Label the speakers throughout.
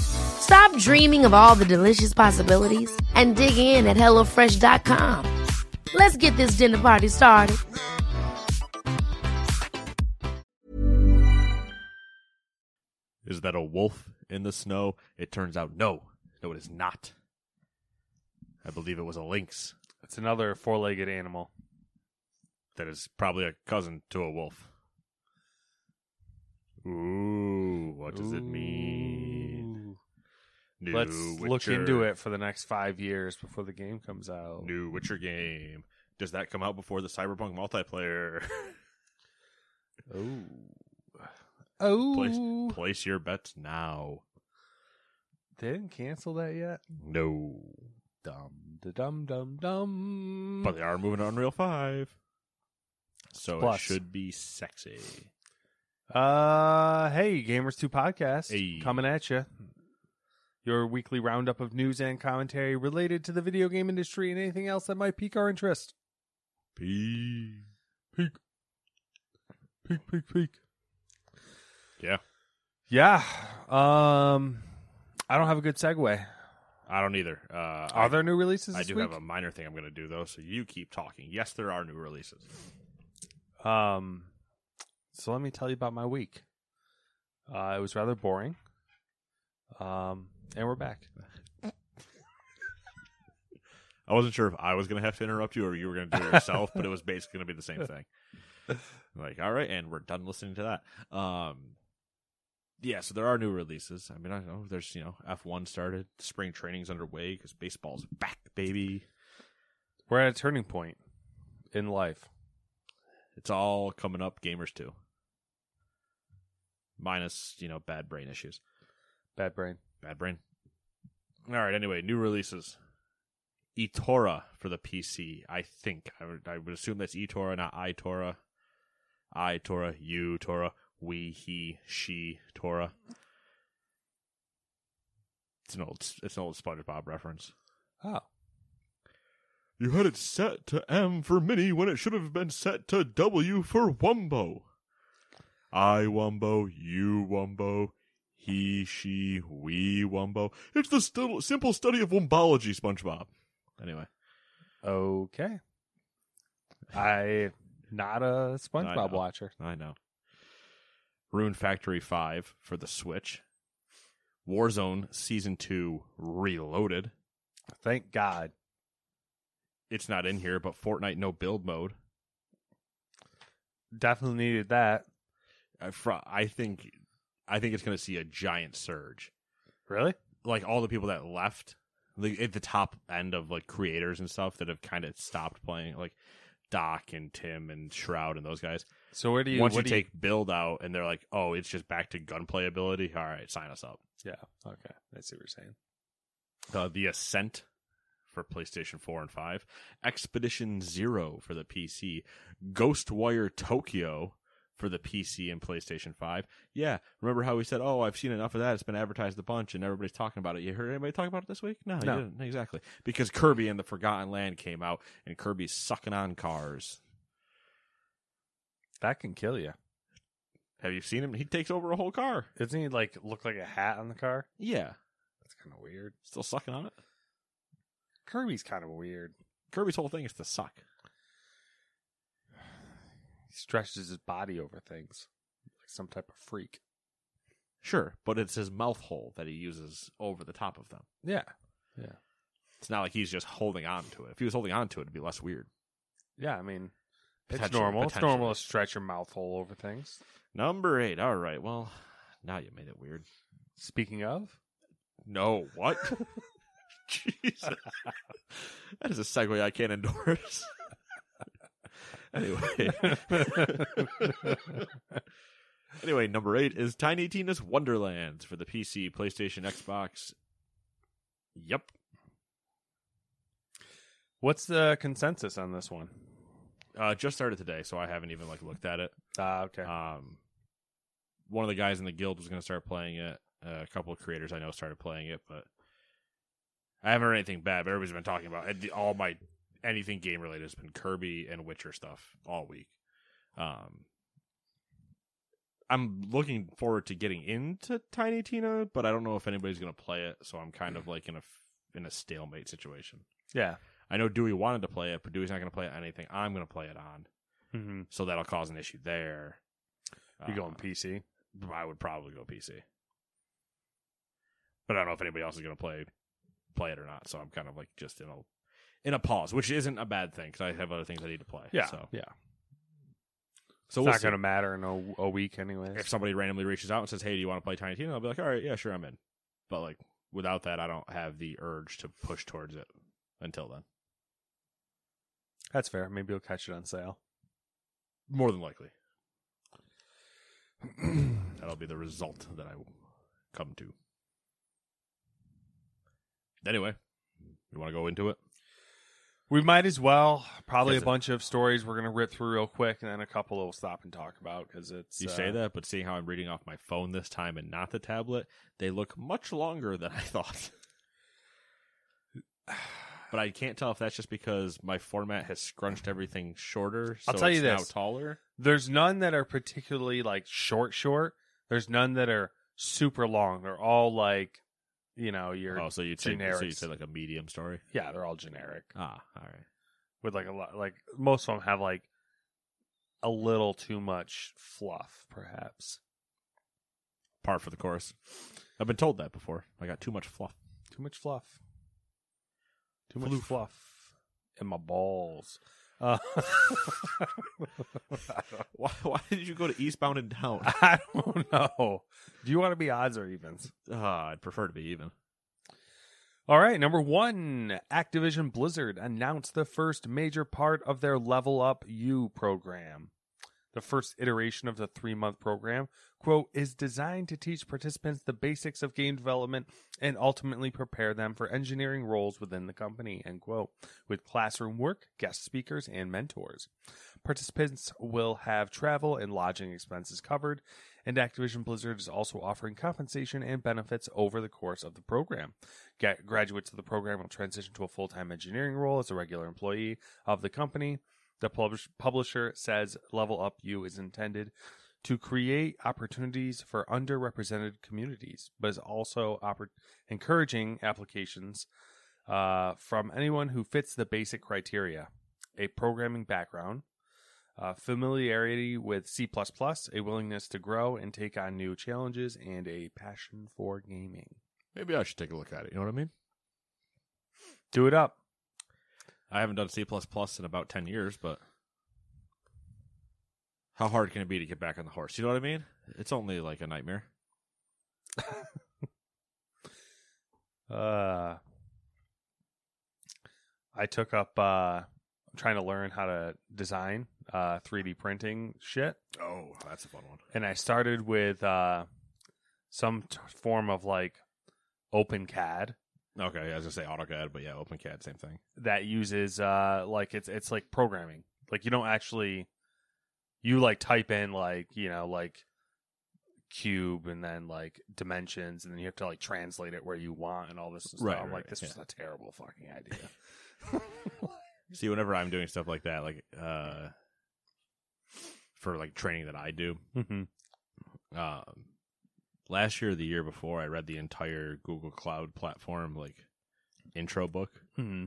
Speaker 1: Stop dreaming of all the delicious possibilities and dig in at HelloFresh.com. Let's get this dinner party started.
Speaker 2: Is that a wolf in the snow? It turns out no. No, it is not. I believe it was a lynx.
Speaker 3: It's another four legged animal.
Speaker 2: That is probably a cousin to a wolf. Ooh, what does it mean? New
Speaker 3: Let's look into it for the next five years before the game comes out.
Speaker 2: New Witcher game. Does that come out before the Cyberpunk multiplayer?
Speaker 3: Oh. Oh.
Speaker 2: place, place your bets now.
Speaker 3: They didn't cancel that yet?
Speaker 2: No.
Speaker 3: Dum da dum dum dum.
Speaker 2: But they are moving to Unreal 5. So
Speaker 3: Plus.
Speaker 2: it should be sexy.
Speaker 3: Uh, hey, Gamers Two podcast
Speaker 2: Hey.
Speaker 3: coming at you. Your weekly roundup of news and commentary related to the video game industry and anything else that might pique our interest.
Speaker 2: Peace.
Speaker 3: Peak, peak, peak, peak.
Speaker 2: Yeah.
Speaker 3: Yeah. Um, I don't have a good segue.
Speaker 2: I don't either. Uh,
Speaker 3: Are
Speaker 2: I,
Speaker 3: there new releases?
Speaker 2: I do
Speaker 3: week?
Speaker 2: have a minor thing I'm going to do, though, so you keep talking. Yes, there are new releases.
Speaker 3: Um, so let me tell you about my week. Uh, it was rather boring. Um, and we're back.
Speaker 2: I wasn't sure if I was going to have to interrupt you or you were going to do it yourself, but it was basically going to be the same thing. Like, all right, and we're done listening to that. Um, yeah, so there are new releases. I mean, I know there's you know F1 started, spring training's underway because baseball's back, baby.
Speaker 3: We're at a turning point in life.
Speaker 2: It's all coming up. Gamers too, minus you know bad brain issues.
Speaker 3: Bad brain.
Speaker 2: Bad brain. All right. Anyway, new releases. eTora for the PC. I think I would, I would assume that's eTora, not iTora. iTora, you Tora, we, he, she, Tora. It's an old, it's an old SpongeBob reference.
Speaker 3: Oh.
Speaker 2: You had it set to M for Mini when it should have been set to W for Wumbo. I Wumbo, you Wumbo, he, she, we Wumbo. It's the simple study of Wumbology, SpongeBob. Anyway,
Speaker 3: Okay. I not a SpongeBob
Speaker 2: know.
Speaker 3: watcher.
Speaker 2: I know. Rune Factory 5 for the Switch. Warzone Season 2 Reloaded.
Speaker 3: Thank God.
Speaker 2: It's not in here, but Fortnite no build mode.
Speaker 3: Definitely needed that.
Speaker 2: I, fr- I think I think it's going to see a giant surge.
Speaker 3: Really?
Speaker 2: like all the people that left like at the top end of like creators and stuff that have kind of stopped playing like Doc and Tim and Shroud and those guys.
Speaker 3: So where do you
Speaker 2: Once you take build out and they're like, "Oh, it's just back to gunplay ability." All right, sign us up.
Speaker 3: Yeah. Okay. I see what you're saying.
Speaker 2: Uh, the Ascent for PlayStation 4 and 5, Expedition 0 for the PC, Ghostwire Tokyo for the PC and PlayStation 5. Yeah, remember how we said, "Oh, I've seen enough of that. It's been advertised a bunch and everybody's talking about it." You heard anybody talk about it this week? No,
Speaker 3: No.
Speaker 2: you didn't. Exactly. Because Kirby and the Forgotten Land came out and Kirby's sucking on cars.
Speaker 3: That can kill you.
Speaker 2: Have you seen him? He takes over a whole car.
Speaker 3: Doesn't he like look like a hat on the car?
Speaker 2: Yeah.
Speaker 3: That's kind of weird.
Speaker 2: Still sucking on it.
Speaker 3: Kirby's kind of weird.
Speaker 2: Kirby's whole thing is to suck.
Speaker 3: He stretches his body over things like some type of freak.
Speaker 2: Sure, but it's his mouth hole that he uses over the top of them.
Speaker 3: Yeah. Yeah.
Speaker 2: It's not like he's just holding on to it. If he was holding on to it, it'd be less weird.
Speaker 3: Yeah. I mean, It's
Speaker 2: Potentially-
Speaker 3: normal. It's normal
Speaker 2: potentially.
Speaker 3: to stretch your mouth hole over things.
Speaker 2: Number eight. All right. Well, now you made it weird.
Speaker 3: Speaking of,
Speaker 2: No, what? Jesus. that is a segue I can't endorse. Anyway. anyway, number eight is Tiny Tina's Wonderlands for the PC, PlayStation, Xbox. Yep.
Speaker 3: what's the consensus on this one?
Speaker 2: Uh, just started today, so I haven't even like looked at it.
Speaker 3: Ah, okay.
Speaker 2: Um, one of the guys in the guild was going to start playing it. Uh, a couple of creators I know started playing it, but I haven't heard anything bad. But everybody's been talking about it. all my anything game related has been Kirby and Witcher stuff all week. Um, I'm looking forward to getting into Tiny Tina, but I don't know if anybody's going to play it. So I'm kind of like in a in a stalemate situation.
Speaker 3: yeah.
Speaker 2: I know Dewey wanted to play it, but Dewey's not going to play it on anything I'm going to play it on.
Speaker 3: Mm-hmm.
Speaker 2: So that'll cause an issue there.
Speaker 3: You
Speaker 2: Uh,
Speaker 3: going PC?
Speaker 2: I would probably go PC. But I don't know if anybody else is going to play play it or not. So I'm kind of like just in a in a pause, which isn't a bad thing because I have other things I need to play.
Speaker 3: Yeah.
Speaker 2: So
Speaker 3: yeah.
Speaker 2: so
Speaker 3: it's
Speaker 2: we'll
Speaker 3: not going to matter in a, a week, anyway.
Speaker 2: if somebody randomly reaches out and says, "Hey, do you want to play Tiny Tina?" I'll be like, "All right, yeah, sure, I'm in." But like without that, I don't have the urge to push towards it until then.
Speaker 3: That's fair. Maybe you'll catch it on sale.
Speaker 2: More than likely, that'll be the result that I come to. Anyway, you want to go into it?
Speaker 3: We might as well. Probably a bunch of stories we're going to rip through real quick, and then a couple we'll stop and talk about because it's.
Speaker 2: You
Speaker 3: uh,
Speaker 2: say that, but seeing how I'm reading off my phone this time and not the tablet, they look much longer than I thought. but I can't tell if that's just because my format has scrunched everything shorter. So
Speaker 3: I'll tell you
Speaker 2: it's now
Speaker 3: this.
Speaker 2: taller.
Speaker 3: There's none that are particularly like short, short. There's none that are super long. They're all like, you know, your
Speaker 2: Oh, so you'd say so you'd say like a medium story.
Speaker 3: yeah, they're all generic
Speaker 2: Ah, all right.
Speaker 3: with like a lot. Like most of them have like a little too much fluff, perhaps.
Speaker 2: Par for the course. I've been told that before. I got too much fluff.
Speaker 3: Too much fluff. Too much fluff in my balls. Uh,
Speaker 2: Why, why did you go to eastbound and down?
Speaker 3: I don't know. Do you want to be odds or evens?
Speaker 2: Ah, I'd prefer to be even.
Speaker 3: All right, number one, Activision Blizzard announced the first major part of their Level Up U program. The first iteration of the three month program, quote, is designed to teach participants the basics of game development and ultimately prepare them for engineering roles within the company, end quote, with classroom work, guest speakers, and mentors. Participants will have travel and lodging expenses covered, and Activision Blizzard is also offering compensation and benefits over the course of the program. Graduates of the program will transition to a full time engineering role as a regular employee of the company. The publish- publisher says Level Up U is intended to create opportunities for underrepresented communities, but is also oppor- encouraging applications uh, from anyone who fits the basic criteria a programming background, uh, familiarity with C, a willingness to grow and take on new challenges, and a passion for gaming.
Speaker 2: Maybe I should take a look at it. You know what I mean?
Speaker 3: Do it up.
Speaker 2: I haven't done C in about ten years, but how hard can it be to get back on the horse? You know what I mean? It's only like a nightmare.
Speaker 3: Uh, I took up uh, trying to learn how to design uh, 3D printing shit,
Speaker 2: Oh, that's a fun one.
Speaker 3: and I started with uh, some t- form of like OpenSCAD
Speaker 2: Okay, I was gonna say AutoCAD, but yeah, OpenSCAD, same thing.
Speaker 3: that uses uh, like it's it's like programming. Like you don't actually you like type in like you know like cube and then like dimensions and then you have to like translate it where you want and all this stuff.
Speaker 2: Right,
Speaker 3: I'm
Speaker 2: right,
Speaker 3: like this
Speaker 2: yeah.
Speaker 3: was a terrible fucking idea.
Speaker 2: See, whenever I'm doing stuff like that, like uh, for like training that I do,
Speaker 3: mm-hmm.
Speaker 2: um, last year or the year before, I read the entire Google Cloud platform like intro book,
Speaker 3: Mm-hmm.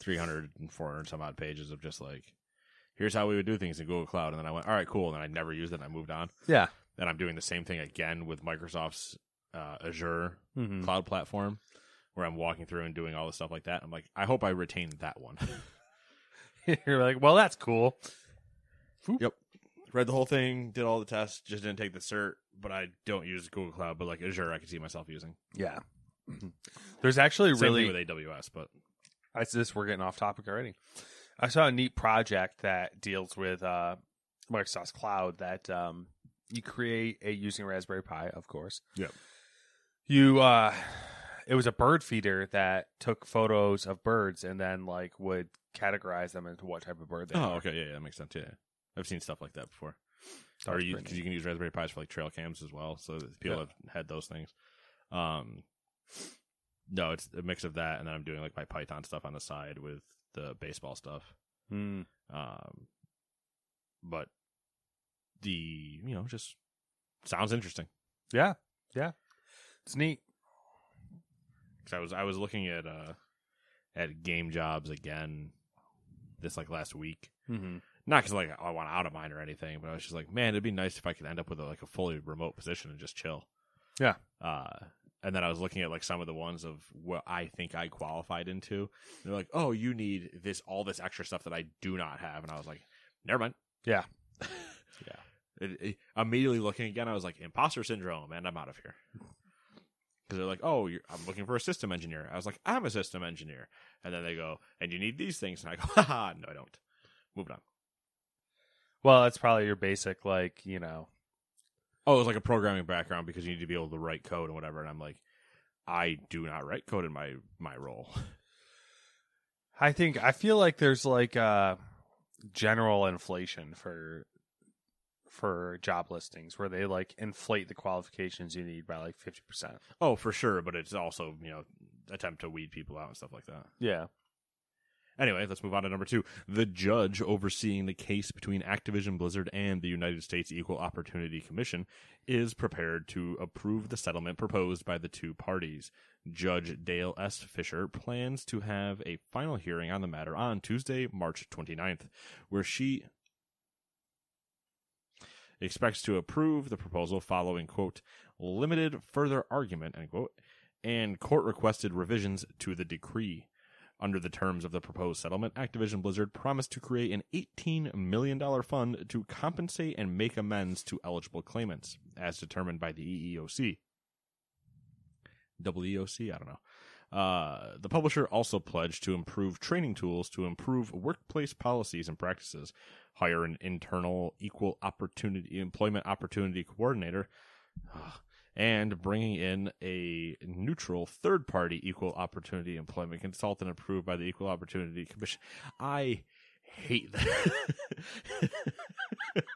Speaker 2: 300 and 400 some odd pages of just like, here's how we would do things in Google Cloud. And then I went, all right, cool. And then I never used it and I moved on.
Speaker 3: Yeah.
Speaker 2: And I'm doing the same thing again with Microsoft's uh, Azure
Speaker 3: Mm-hmm.
Speaker 2: cloud platform where I'm walking through and doing all the stuff like that. I'm like, I hope I retain that one.
Speaker 3: You're like, well, that's cool. Foop.
Speaker 2: Yep. Read the whole thing, did all the tests, just didn't take the cert. But I don't use Google Cloud, but like Azure, I could see myself using.
Speaker 3: Yeah. There's actually
Speaker 2: Same
Speaker 3: really
Speaker 2: thing with AWS, but
Speaker 3: I this we're getting off topic already. I saw a neat project that deals with uh, Microsoft's cloud that um, you create a using Raspberry Pi, of course.
Speaker 2: Yep.
Speaker 3: You uh, it was a bird feeder that took photos of birds and then like would categorize them into what type of bird they
Speaker 2: oh,
Speaker 3: are.
Speaker 2: okay, yeah, yeah, that makes sense. Yeah, I've seen stuff like that before.
Speaker 3: That
Speaker 2: or you because you can use Raspberry Pis for like trail cams as well. So people
Speaker 3: Yeah.
Speaker 2: have had those things. Um, no, it's a mix of that, and then I'm doing like my Python stuff on the side with the baseball stuff.
Speaker 3: Hmm.
Speaker 2: Um, but the you know just sounds interesting.
Speaker 3: Yeah, yeah, it's neat.
Speaker 2: Because I was I was looking at uh at game jobs again this like last week.
Speaker 3: Mm-hmm.
Speaker 2: Not because like I want out of mine or anything, but I was just like, man, it'd be nice if I could end up with a, like a fully remote position and just chill.
Speaker 3: Yeah.
Speaker 2: Uh, and then I was looking at like some of the ones of what I think I qualified into. They're like, oh, you need this all this extra stuff that I do not have, and I was like, never mind.
Speaker 3: Yeah.
Speaker 2: yeah. It, it- immediately looking again, I was like, imposter syndrome, and I'm out of here. Because they're like, oh, you're, I'm looking for a system engineer. I was like, I'm a system engineer. And then they go, and you need these things. And I go, haha, no, I don't. Moving on.
Speaker 3: Well, that's probably your basic, like you know.
Speaker 2: Oh, it was like a programming background because you need to be able to write code and whatever. And I'm like, I do not write code in my my role.
Speaker 3: I think I feel like there's like uh general inflation for for job listings where they like inflate the qualifications you need by like 50%.
Speaker 2: Oh, for sure, but it's also you know attempt to weed people out and stuff like that.
Speaker 3: Yeah.
Speaker 2: Anyway, let's move on to number two. The judge overseeing the case between Activision Blizzard and the United States Equal Opportunity Commission is prepared to approve the settlement proposed by the two parties. Judge Dale S. Fisher plans to have a final hearing on the matter on Tuesday, March 29th, where she expects to approve the proposal following, quote, limited further argument, end quote, and court requested revisions to the decree. Under the terms of the proposed settlement, Activision Blizzard promised to create an $18 million fund to compensate and make amends to eligible claimants, as determined by the EEOC. WEOC? I don't know. Uh, the publisher also pledged to improve training tools to improve workplace policies and practices, hire an internal equal opportunity employment opportunity coordinator, ugh, and bringing in a neutral third party equal opportunity employment consultant approved by the Equal Opportunity Commission. I hate that.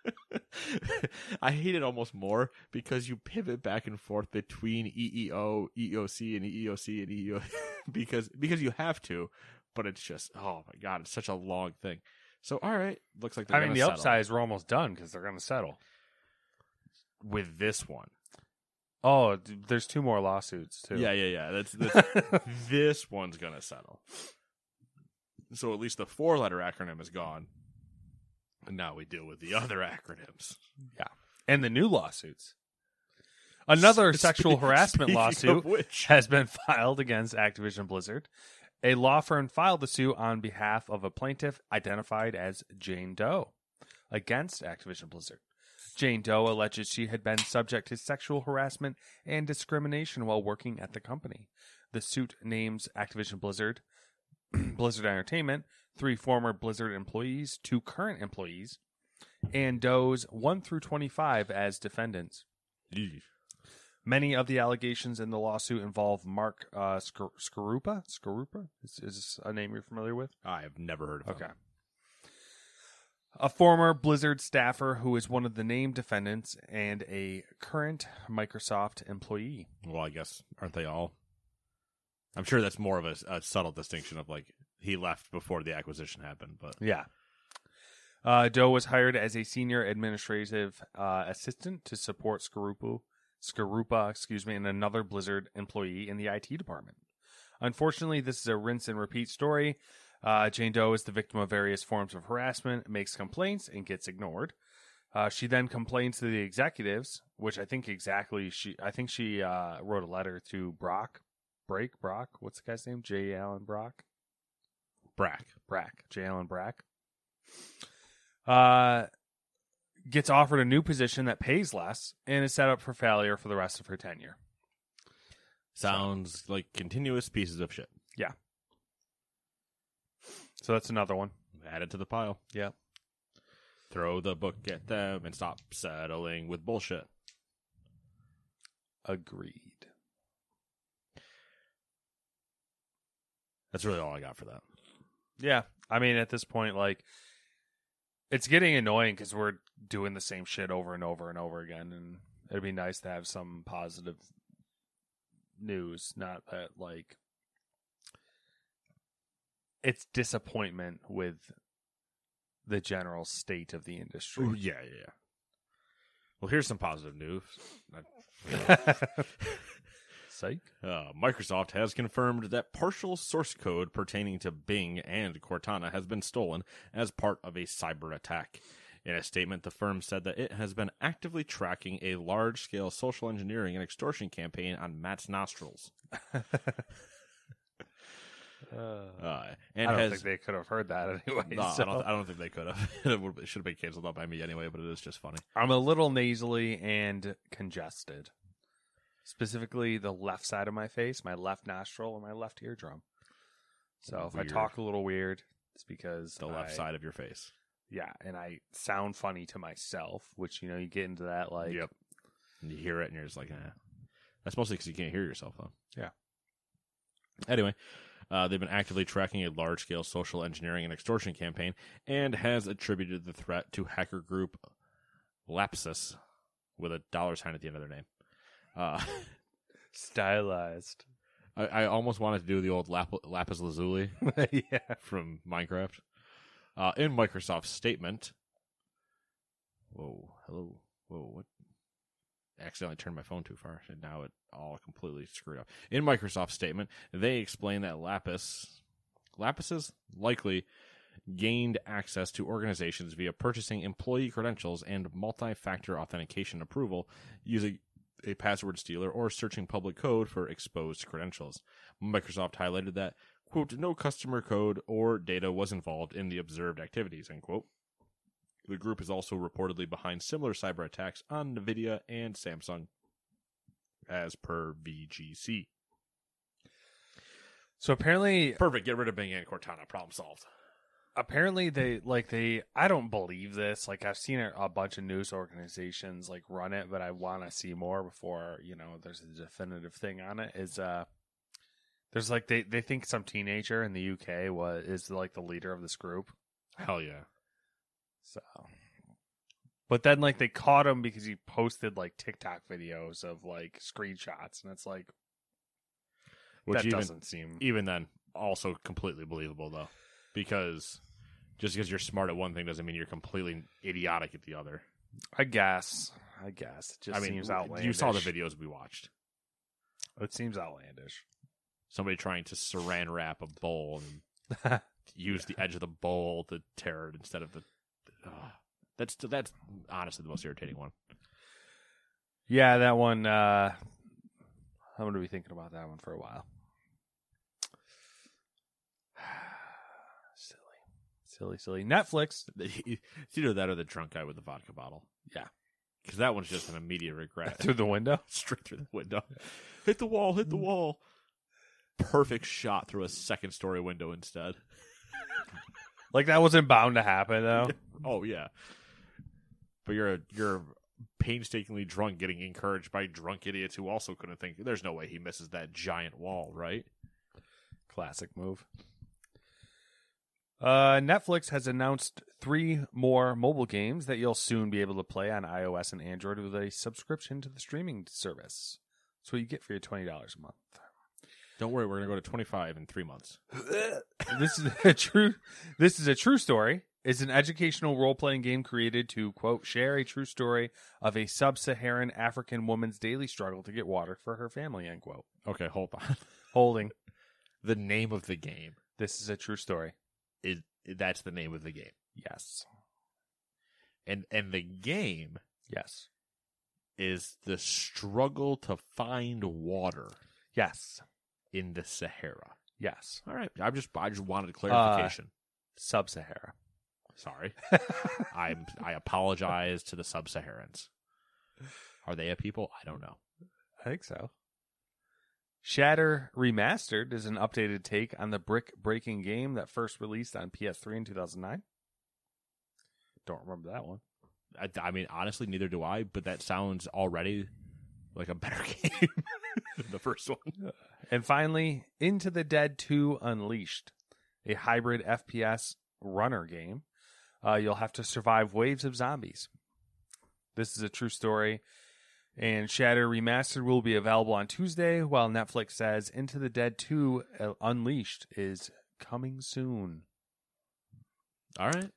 Speaker 2: I hate it almost more because you pivot back and forth between EEO, EEOC, and EEOC and EEO because because you have to, but it's just oh my god, it's such a long thing. So all right, looks like they're
Speaker 3: I mean, the
Speaker 2: settle
Speaker 3: upside is we're almost done because they're going to settle.
Speaker 2: with this one.
Speaker 3: Oh, there's two more lawsuits too.
Speaker 2: Yeah, yeah, yeah. That's, that's this one's gonna settle. So at least the four letter acronym is gone. And now we deal with the other acronyms. Yeah.
Speaker 3: And the new lawsuits. Another
Speaker 2: Spe-
Speaker 3: sexual harassment lawsuit
Speaker 2: which,
Speaker 3: has been filed against Activision Blizzard. A law firm filed the suit on behalf of a plaintiff identified as Jane Doe against Activision Blizzard. Jane Doe alleges she had been subject to sexual harassment and discrimination while working at the company. The suit names Activision Blizzard, Blizzard Entertainment, three former Blizzard employees, two current employees, and Doe's 1 through 25 as defendants.
Speaker 2: Eesh.
Speaker 3: Many of the allegations in the lawsuit involve Mark uh, Scar- Scarupa. Scarupa is, is this a name you're familiar with?
Speaker 2: I have never heard of
Speaker 3: Okay.
Speaker 2: them.
Speaker 3: A former Blizzard staffer who is one of the named defendants and a current Microsoft employee.
Speaker 2: Well, I guess aren't they all? I'm sure that's more of a, a subtle distinction of like he left before the acquisition happened, but
Speaker 3: Yeah. Uh, Doe was hired as a senior administrative uh, assistant to support Skarupa, Skarupa, excuse me, and another Blizzard employee in the IT department. Unfortunately, this is a rinse and repeat story. Uh, Jane Doe is the victim of various forms of harassment, makes complaints, and gets ignored. Uh, she then complains to the executives, which I think exactly she. I think she uh, wrote a letter to Brock, Break Brock. What's the guy's name? J. Allen Brock.
Speaker 2: Brack.
Speaker 3: Brack, J. Allen Brack. Uh, gets offered a new position that pays less and is set up for failure for the rest of her tenure.
Speaker 2: Sounds like continuous pieces of shit.
Speaker 3: So that's another one.
Speaker 2: Add it to the pile.
Speaker 3: Yeah.
Speaker 2: Throw the book at them and stop settling with bullshit.
Speaker 3: Agreed.
Speaker 2: That's really all I got for that.
Speaker 3: Yeah. I mean, at this point, like, it's getting annoying because we're doing the same shit over and over and over again. And it'd be nice to have some positive news, not that, like, it's disappointment with the general state of the industry.
Speaker 2: Ooh, yeah, yeah, yeah. Well, here's some positive news.
Speaker 3: Psych.
Speaker 2: Uh, Microsoft has confirmed that partial source code pertaining to Bing and Cortana has been stolen as part of a cyber attack. In a statement, the firm said that it has been actively tracking a large scale social engineering and extortion campaign on Matt's nostrils. Uh, and
Speaker 3: I don't
Speaker 2: has,
Speaker 3: think they could have heard that anyway.
Speaker 2: No,
Speaker 3: so.
Speaker 2: I, don't, I don't think they could have. it should have been canceled out by me anyway, but it is just funny.
Speaker 3: I'm a little nasally and congested. Specifically, the left side of my face, my left nostril, and my left eardrum. So if I talk a little weird, it's because
Speaker 2: The left
Speaker 3: I-
Speaker 2: side of your face.
Speaker 3: Yeah, and I sound funny to myself, which you know you get into that like
Speaker 2: Yep. And you hear it, and you're just like, eh. That's mostly because you can't hear yourself, though.
Speaker 3: Yeah.
Speaker 2: Anyway, uh, they've been actively tracking a large scale social engineering and extortion campaign and has attributed the threat to hacker group Lapsus with a dollar sign at the end of their name. Uh,
Speaker 3: stylized.
Speaker 2: I, I almost wanted to do the old Lap- Lapis Lazuli
Speaker 3: yeah.
Speaker 2: from Minecraft. Uh, in Microsoft's statement, whoa, hello, whoa, what? I accidentally turned my phone too far, and now it all completely screwed up. In Microsoft's statement, they explain that Lapis, Lapises likely gained access to organizations via purchasing employee credentials and multi-factor authentication approval using a password stealer or searching public code for exposed credentials. Microsoft highlighted that quote, no customer code or data was involved in the observed activities, end quote. The group is also reportedly behind similar cyber attacks on NVIDIA and Samsung, as per VGC.
Speaker 3: So apparently,
Speaker 2: Perfect. Get rid of Bing and Cortana. Problem solved.
Speaker 3: apparently they like they. I don't believe this. Like I've seen a, a bunch of news organizations like run it, but I want to see more before you know there's a definitive thing on it. Is uh, there's like they they think some teenager in the UK was is like the leader of this group.
Speaker 2: Hell yeah.
Speaker 3: So, but then like they caught him because he posted like TikTok videos of like screenshots, and it's like
Speaker 2: Which
Speaker 3: that
Speaker 2: even
Speaker 3: doesn't seem.
Speaker 2: even then also completely believable though, because just because you're smart at one thing doesn't mean you're completely idiotic at the other.
Speaker 3: I guess. I guess it just
Speaker 2: I mean,
Speaker 3: seems outlandish.
Speaker 2: you saw the videos we watched.
Speaker 3: It seems outlandish.
Speaker 2: Somebody trying to saran wrap a bowl and use the edge of the bowl to tear it instead of the. Uh, that's that's honestly the most irritating one.
Speaker 3: Yeah, that one. uh I'm going to be thinking about that one for a while. silly, silly, silly. Netflix.
Speaker 2: It's either that or the drunk guy with the vodka bottle.
Speaker 3: Yeah.
Speaker 2: because that one's just an immediate regret.
Speaker 3: Through the window.
Speaker 2: Straight through the window. Hit the wall. Hit the wall. Perfect shot through a second story window instead.
Speaker 3: Like that wasn't bound to happen though.
Speaker 2: Oh yeah. But you're a, you're painstakingly drunk, getting encouraged by drunk idiots who also couldn't think. There's no way he misses that giant wall, right?
Speaker 3: Classic move. Uh, Netflix has announced three more mobile games that you'll soon be able to play on iOS and Android with a subscription to the streaming service. That's what you get for your twenty dollars a month.
Speaker 2: Don't worry, we're gonna go to 25 in three months.
Speaker 3: this is a true. This is a true story. It's an educational role-playing game created to quote share a true story of a sub-Saharan African woman's daily struggle to get water for her family. End quote.
Speaker 2: Okay, hold on.
Speaker 3: Holding.
Speaker 2: the name of the game
Speaker 3: This is a true story.
Speaker 2: is that's the name of the game,
Speaker 3: Yes.
Speaker 2: and and the game
Speaker 3: Yes.
Speaker 2: is the struggle to find water
Speaker 3: Yes.
Speaker 2: in the Sahara.
Speaker 3: Yes.
Speaker 2: All right, I just I just wanted clarification.
Speaker 3: Uh, Sub-Sahara.
Speaker 2: Sorry. I'm I apologize to the sub-Saharans. Are they a people? I don't know.
Speaker 3: I think so. Shatter Remastered is an updated take on the brick breaking game that first released on PS3 in 2009. Don't remember that one.
Speaker 2: I, I mean, honestly, neither do I. But that sounds already like a better game than the first one.
Speaker 3: And finally, Into the Dead 2 Unleashed, a hybrid FPS runner game. Uh, you'll have to survive waves of zombies. This is a true story. And Shatter Remastered will be available on Tuesday, while Netflix says Into the Dead 2 uh, Unleashed is coming soon.
Speaker 2: All right.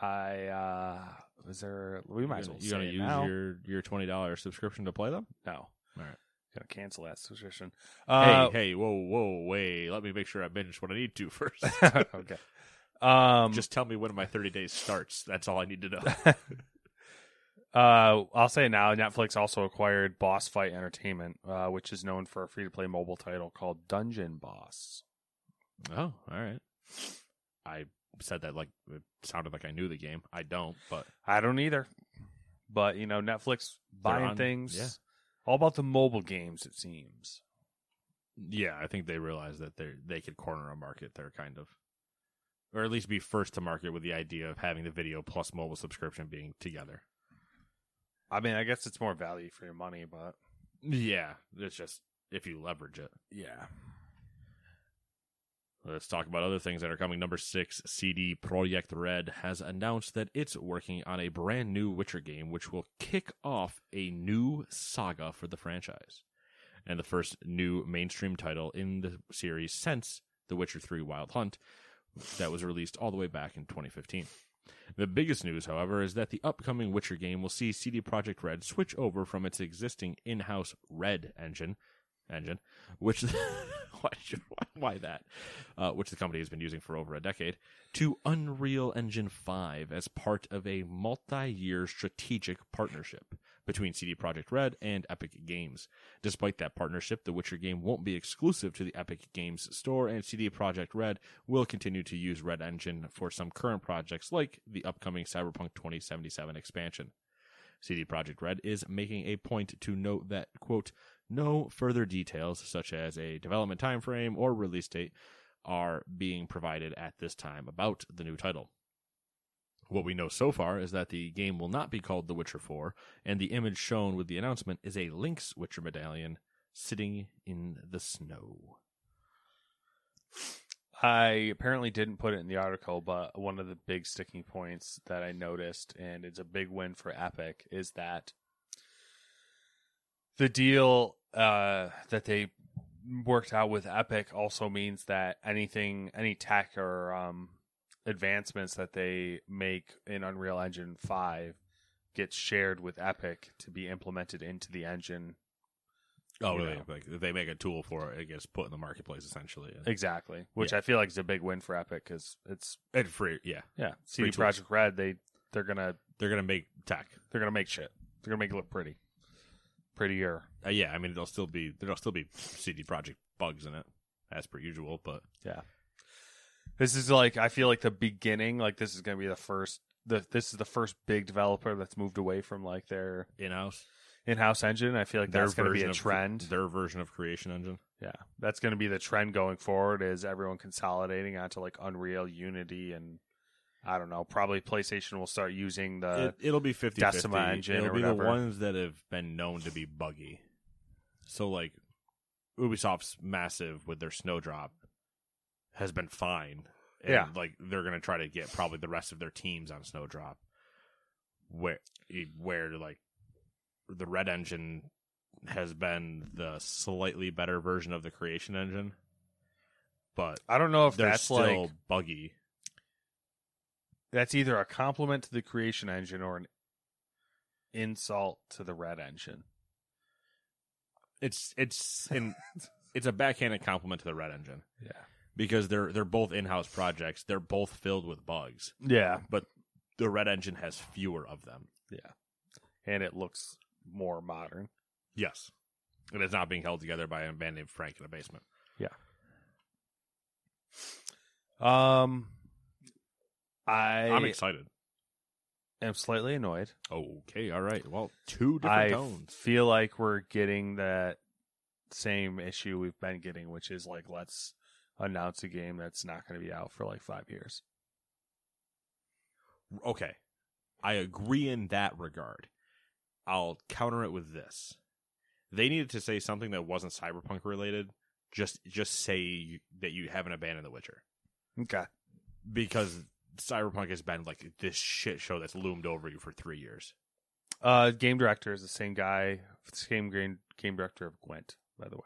Speaker 3: I, uh, was there, we might as well
Speaker 2: you gonna use
Speaker 3: now.
Speaker 2: your your twenty dollars subscription to play them?
Speaker 3: No.
Speaker 2: All right.
Speaker 3: Gotta cancel that subscription. Uh,
Speaker 2: hey, hey, whoa, whoa, wait! Let me make sure I binge what I need to first.
Speaker 3: okay. Um,
Speaker 2: Just tell me when my thirty days starts. That's all I need to know.
Speaker 3: Uh, I'll say now, Netflix also acquired Boss Fight Entertainment, uh, which is known for a free to play mobile title called Dungeon Boss.
Speaker 2: oh, all right. I said that like it sounded like I knew the game. I don't, but
Speaker 3: I don't either. But, you know, Netflix buying
Speaker 2: on-
Speaker 3: things.
Speaker 2: yeah.
Speaker 3: All about the mobile games, it seems.
Speaker 2: yeah, I think they realize that they they could corner a market. They're kind of, or at least be first to market with the idea of having the video plus mobile subscription being together.
Speaker 3: I mean, I guess it's more value for your money, but
Speaker 2: Yeah, it's just if you leverage it.
Speaker 3: yeah.
Speaker 2: Let's talk about other things that are coming. Number six, CD Projekt Red has announced that it's working on a brand new Witcher game, which will kick off a new saga for the franchise, and the first new mainstream title in the series since The Witcher 3 Wild Hunt, that was released all the way back in 2015. The biggest news, however, is that the upcoming Witcher game will see CD Projekt Red switch over from its existing in-house Red engine, engine, which why, why that, uh, which the company has been using for over a decade, to Unreal Engine 5 as part of a multi-year strategic partnership between CD Projekt Red and Epic Games. Despite that partnership, the Witcher game won't be exclusive to the Epic Games store, and CD Projekt Red will continue to use Red Engine for some current projects like the upcoming Cyberpunk 2077 expansion. CD Projekt Red is making a point to note that, quote, no further details, such as a development timeframe or release date, are being provided at this time about the new title. What we know so far is that the game will not be called The Witcher 4, and the image shown with the announcement is a lynx Witcher medallion sitting in the snow.
Speaker 3: I apparently didn't put it in the article, but one of the big sticking points that I noticed, and it's a big win for Epic, is that the deal uh, that they worked out with Epic also means that anything, any tech or um, advancements that they make in Unreal Engine 5 gets shared with Epic to be implemented into the engine.
Speaker 2: Oh, really?
Speaker 3: know.
Speaker 2: Like if they make a tool for it, it gets put in the marketplace essentially.
Speaker 3: Exactly, which
Speaker 2: Yeah.
Speaker 3: I feel like is a big win for Epic because it's
Speaker 2: And free, yeah.
Speaker 3: yeah, CD. Projekt Red they they're gonna
Speaker 2: They're gonna make tech.
Speaker 3: they're gonna make shit. They're gonna make it look pretty, prettier.
Speaker 2: Uh, yeah, I mean there'll still be there'll still be CD Projekt bugs in it as per usual, but
Speaker 3: Yeah. This is like I feel like the beginning. Like this is gonna be the first. The this is the first big developer that's moved away from like their
Speaker 2: in house
Speaker 3: in-house engine. I feel like that's gonna be a
Speaker 2: of
Speaker 3: trend.
Speaker 2: Their version of Creation Engine.
Speaker 3: yeah, that's gonna be the trend going forward. Is everyone consolidating onto like Unreal, Unity, and I don't know. Probably PlayStation will start using the
Speaker 2: it, it'll be 50
Speaker 3: Decima engine
Speaker 2: It'll be the ones that have been known to be buggy. So like Ubisoft's massive with their Snowdrop has been fine. And
Speaker 3: Yeah.
Speaker 2: like they're gonna try to get probably the rest of their teams on Snowdrop. Where eh, where like the Red Engine has been the slightly better version of the Creation Engine. But
Speaker 3: I don't know if that's
Speaker 2: still
Speaker 3: like
Speaker 2: buggy.
Speaker 3: that's either a compliment to the Creation engine or an insult to the Red engine.
Speaker 2: It's it's in it's a backhanded compliment to the Red Engine.
Speaker 3: Yeah.
Speaker 2: Because they're they're both in-house projects. They're both filled with bugs,
Speaker 3: Yeah.
Speaker 2: but the Red Engine has fewer of them.
Speaker 3: Yeah. And it looks more modern.
Speaker 2: Yes, and it's not being held together by a man named Frank in a basement. Yeah.
Speaker 3: Um I
Speaker 2: I'm excited.
Speaker 3: I'm slightly annoyed.
Speaker 2: Okay, all right. Well, two different
Speaker 3: I
Speaker 2: tones.
Speaker 3: feel like we're getting that same issue we've been getting, which is like let's announce a game that's not going to be out for like five years.
Speaker 2: Okay, I agree in that regard. I'll counter it with this: they needed to say something that wasn't cyberpunk related. Just, just say you, that you haven't abandoned The Witcher
Speaker 3: Okay.
Speaker 2: because cyberpunk has been like this shit show that's loomed over you for three years.
Speaker 3: Uh, game director is the same guy, same game game director of Gwent, by the way.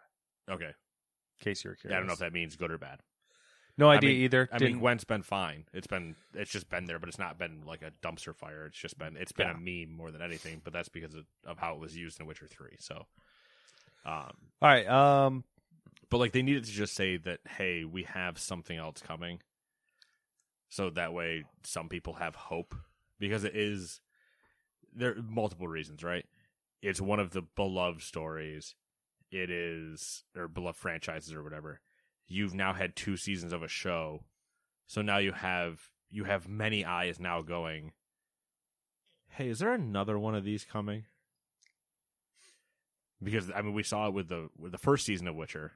Speaker 2: Okay,
Speaker 3: case you're curious.
Speaker 2: yeah, I don't know if that means good or bad.
Speaker 3: No
Speaker 2: I
Speaker 3: idea
Speaker 2: mean-
Speaker 3: either.
Speaker 2: I mean,
Speaker 3: Didn't-
Speaker 2: Gwent's been fine. It's been it's just been there, but it's not been like a dumpster fire. It's just been it's been
Speaker 3: Yeah.
Speaker 2: a meme more than anything. But that's because of, of how it was used in Witcher Three. So, um,
Speaker 3: All right. Um.
Speaker 2: but like they needed to just say that hey, we have something else coming, so that way some people have hope because it is there are multiple reasons, right? It's one of the beloved stories. It is or beloved franchises or whatever. You've now had two seasons of a show, so now you have you have many eyes now going. Hey, is there another one of these coming? Because I mean, we saw it with the with the first season of Witcher.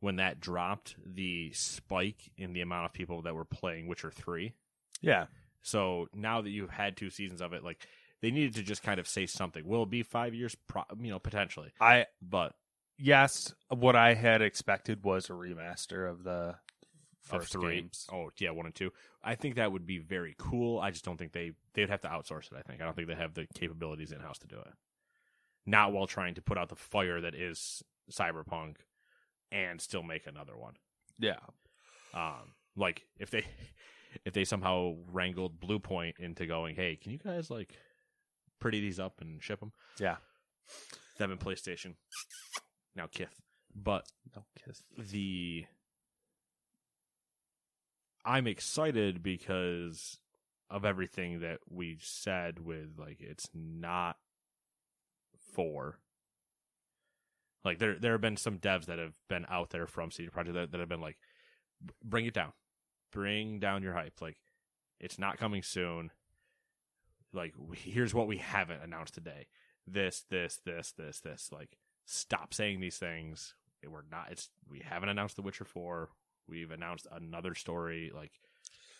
Speaker 2: When that dropped, the spike in the amount of people that were playing Witcher three.
Speaker 3: Yeah.
Speaker 2: So now that you've had two seasons of it, like they needed to just kind of say something. Will it be five years? Pro- you know, potentially.
Speaker 3: I
Speaker 2: But
Speaker 3: yes, what I had expected was a remaster of the
Speaker 2: of
Speaker 3: first
Speaker 2: three,
Speaker 3: games.
Speaker 2: oh yeah, one and two. I think that would be very cool. I just don't think they they'd have to outsource it. I think I don't think they have the capabilities in house to do it. Not while trying to put out the fire that is Cyberpunk, and still make another one.
Speaker 3: Yeah.
Speaker 2: Um, like if they if they somehow wrangled Bluepoint into going, hey, can you guys like pretty these up and ship them?
Speaker 3: Yeah.
Speaker 2: Them in PlayStation. Now Kith, but
Speaker 3: No kiss.
Speaker 2: the I'm excited because of everything that we said with like it's not for like there there have been some devs that have been out there from CD Projekt that, that have been like bring it down. Bring down your hype. Like it's not coming soon. Like here's what we haven't announced today. This this this this this like stop saying these things. We're not it's we haven't announced The Witcher 4. We've announced another story like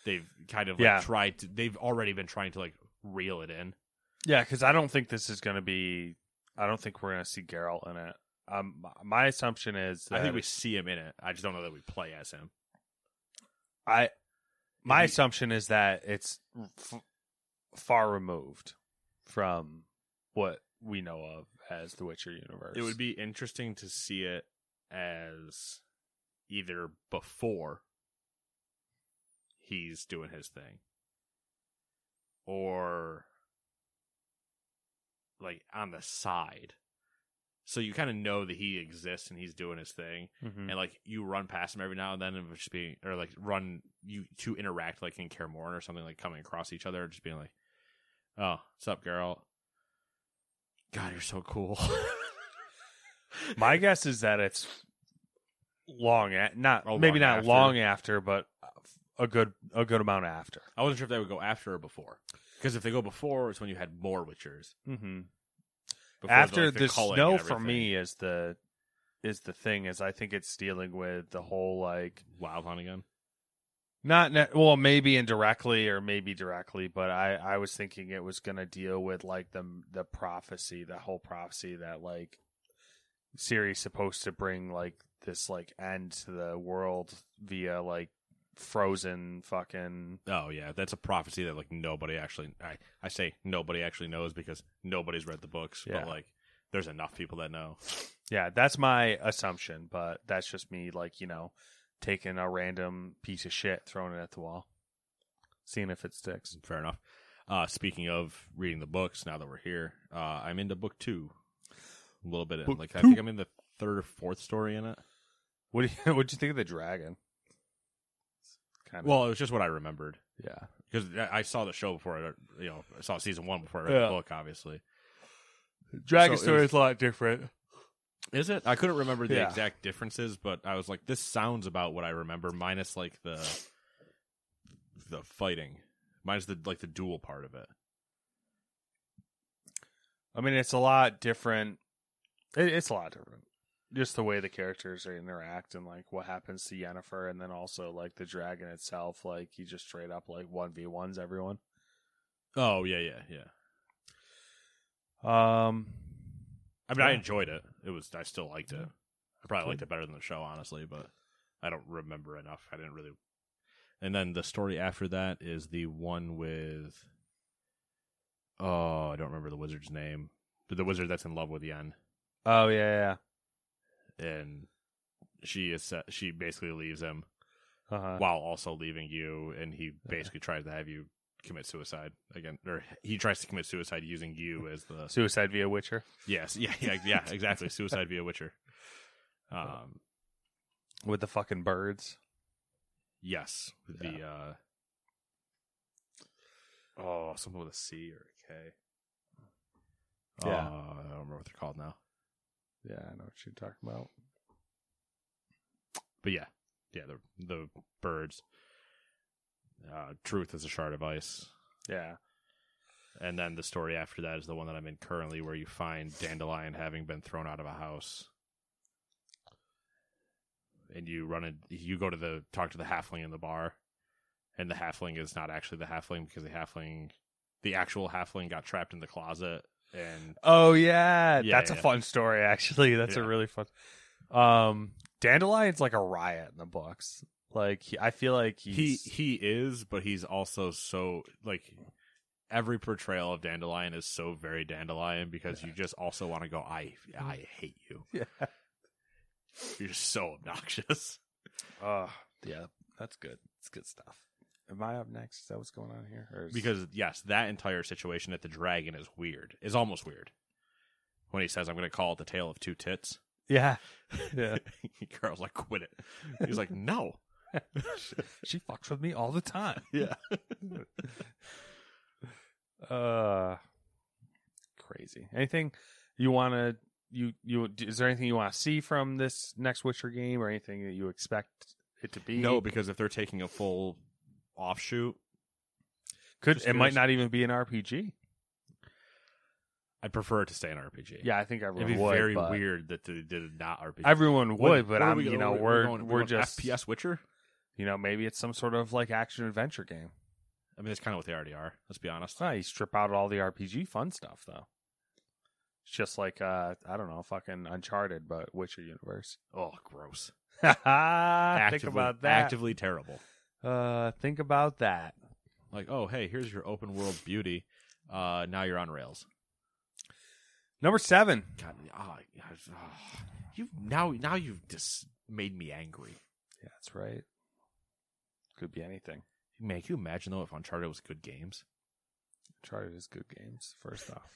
Speaker 2: they've kind of like
Speaker 3: Yeah.
Speaker 2: tried to they've already been trying to like reel it in.
Speaker 3: Yeah, because I don't think this is going to be. I don't think we're going to see Geralt in it. Um, my- assumption is that
Speaker 2: I think we see him in it. I just don't know that we play as him.
Speaker 3: I my
Speaker 2: you-
Speaker 3: assumption is that it's f- far removed from what we know of as the Witcher universe.
Speaker 2: It would be interesting to see it as either before he's doing his thing or like on the side. So you kind of know that he exists and he's doing his thing,
Speaker 3: Mhm.
Speaker 2: and like you run past him every now and then, and just being or like run you to interact like in Kaer or something like coming across each other, just being like, "Oh, what's up, girl? God, you're so cool."
Speaker 3: My guess is that it's long at not
Speaker 2: Oh,
Speaker 3: maybe not
Speaker 2: after.
Speaker 3: long after, but a good a good amount after.
Speaker 2: I wasn't sure if they would go after or before. Because if they go before, it's when you had more Witchers.
Speaker 3: Mm-hmm. After
Speaker 2: like,
Speaker 3: the snow for me is the is the thing is I think it's dealing with the whole like
Speaker 2: Wild Hunt again.
Speaker 3: Not ne- well, maybe indirectly or maybe directly, but I I was thinking it was going to deal with like the the prophecy, the whole prophecy that like Ciri's supposed to bring like this like end to the world via like frozen fucking
Speaker 2: Oh yeah, that's a prophecy that like nobody actually. I I say nobody actually knows because nobody's read the books.
Speaker 3: Yeah.
Speaker 2: But like, there's enough people that know.
Speaker 3: Yeah, that's my assumption, but that's just me like, you know, taking a random piece of shit, throwing it at the wall, seeing if it sticks.
Speaker 2: Fair enough. Uh, speaking of reading the books, now that we're here, uh, I'm into book two. A little bit.
Speaker 3: Book
Speaker 2: like I think I'm in the third or fourth story in it.
Speaker 3: What do you what'd you think of the dragon? Kind of
Speaker 2: Well, it was just what I remembered.
Speaker 3: yeah.
Speaker 2: because I saw the show before. I, you know, I saw season one before I read
Speaker 3: Yeah.
Speaker 2: the book. Obviously,
Speaker 3: Dragon
Speaker 2: So
Speaker 3: story
Speaker 2: was-
Speaker 3: is a lot different.
Speaker 2: Is it? I couldn't remember the
Speaker 3: Yeah.
Speaker 2: exact differences, but I was like, this sounds about what I remember, minus like the the fighting. minus the like the duel part of it.
Speaker 3: I mean, it's a lot different. It, it's a lot different. Just the way the characters interact and like what happens to Yennefer, and then also like the dragon itself. Like he just straight up like one v ones everyone.
Speaker 2: Oh yeah, yeah, yeah.
Speaker 3: Um,
Speaker 2: I mean, I enjoyed it. It was. I still liked it. I probably liked it better than the show, honestly, but I don't remember enough. I didn't really. And then the story after that is the one with. Oh, I don't remember the wizard's name, but the wizard that's in love with Yen,
Speaker 3: oh yeah, yeah.
Speaker 2: and she is set, she basically leaves him.
Speaker 3: Uh-huh.
Speaker 2: while also leaving you, and he basically tries to have you commit suicide again, or he tries to commit suicide using you as the
Speaker 3: Suicide via Witcher
Speaker 2: yes, yeah, yeah, yeah, exactly, suicide via Witcher. Um,
Speaker 3: with the fucking birds.
Speaker 2: Yes, with the uh oh, something with a C or a K.
Speaker 3: Yeah.
Speaker 2: Uh, I don't remember what they're called now.
Speaker 3: Yeah, I know what you're talking about.
Speaker 2: But yeah, yeah, the the birds. Uh, Truth is a shard of ice,
Speaker 3: Yeah.
Speaker 2: and then the story after that is the one that I'm in currently, where you find Dandelion having been thrown out of a house, and you run in. You go to the talk to the halfling in the bar, and the halfling is not actually the halfling because the halfling, the actual halfling, got trapped in the closet, and
Speaker 3: Oh yeah,
Speaker 2: Yeah,
Speaker 3: that's a fun story. Actually, that's a really fun. Um, Dandelion's like a riot in the books. Like he, I feel like
Speaker 2: he
Speaker 3: he's,
Speaker 2: he is, but he's also so like. Every portrayal of Dandelion is so very Dandelion because you just also want to go. I I hate you.
Speaker 3: yeah.
Speaker 2: You're just so obnoxious.
Speaker 3: Uh, yeah, that's good. It's good stuff. Am I up next? Is that what's going on here?
Speaker 2: Because yes, that entire situation at the dragon is weird. Is almost weird. When he says, "I'm going to call it the tale of two tits,"
Speaker 3: yeah, yeah,
Speaker 2: Carl's like, "Quit it." He's like, "No."
Speaker 3: she fucks with me all the time.
Speaker 2: Yeah.
Speaker 3: Uh, crazy. Anything you want to you you is there anything you want to see from this next Witcher game or anything that you expect it to be?
Speaker 2: No, because if they're taking a full offshoot,
Speaker 3: could it might not even be an RPG.
Speaker 2: I'd prefer it to stay an RPG.
Speaker 3: Yeah, I think everyone It'd
Speaker 2: be
Speaker 3: would.
Speaker 2: very weird that they did not RPG.
Speaker 3: Everyone would,
Speaker 2: What-
Speaker 3: but
Speaker 2: what
Speaker 3: I'm
Speaker 2: we-
Speaker 3: you know
Speaker 2: we're-
Speaker 3: we're
Speaker 2: going-
Speaker 3: we're,
Speaker 2: going
Speaker 3: just
Speaker 2: FPS Witcher.
Speaker 3: You know maybe it's some sort of like action adventure game.
Speaker 2: I mean, that's kind of what they already are. Let's be honest.
Speaker 3: Ah, you strip out all the RPG fun stuff though. It's just like uh I don't know, fucking Uncharted, but Witcher universe.
Speaker 2: Oh, gross.
Speaker 3: think
Speaker 2: Actively,
Speaker 3: about that.
Speaker 2: Actively terrible.
Speaker 3: Uh, think about that.
Speaker 2: Like, oh, hey, here's your open world beauty. Uh, now you're on rails.
Speaker 3: Number seven.
Speaker 2: God, ah, ah, you now now you've just made me angry.
Speaker 3: Yeah, that's right. Could be anything.
Speaker 2: Man, can you imagine though if Uncharted was good games?
Speaker 3: Uncharted is good games. First off,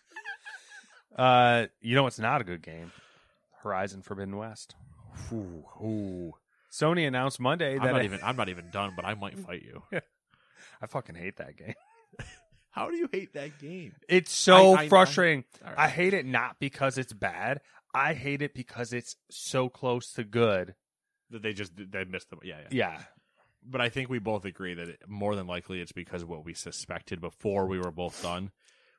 Speaker 3: uh, you know what's not a good game? Horizon Forbidden West.
Speaker 2: Ooh, ooh.
Speaker 3: Sony announced Monday
Speaker 2: I'm
Speaker 3: that
Speaker 2: not
Speaker 3: it-
Speaker 2: even I'm not even done, but I might fight you.
Speaker 3: I fucking hate that game.
Speaker 2: How do you hate that game?
Speaker 3: It's so
Speaker 2: I- I-
Speaker 3: frustrating.
Speaker 2: All
Speaker 3: I hate it not because it's bad. I hate it because it's so close to good.
Speaker 2: that they just they missed them. Yeah, yeah.
Speaker 3: Yeah.
Speaker 2: But I think we both agree that it, more than likely it's because of what we suspected before we were both done,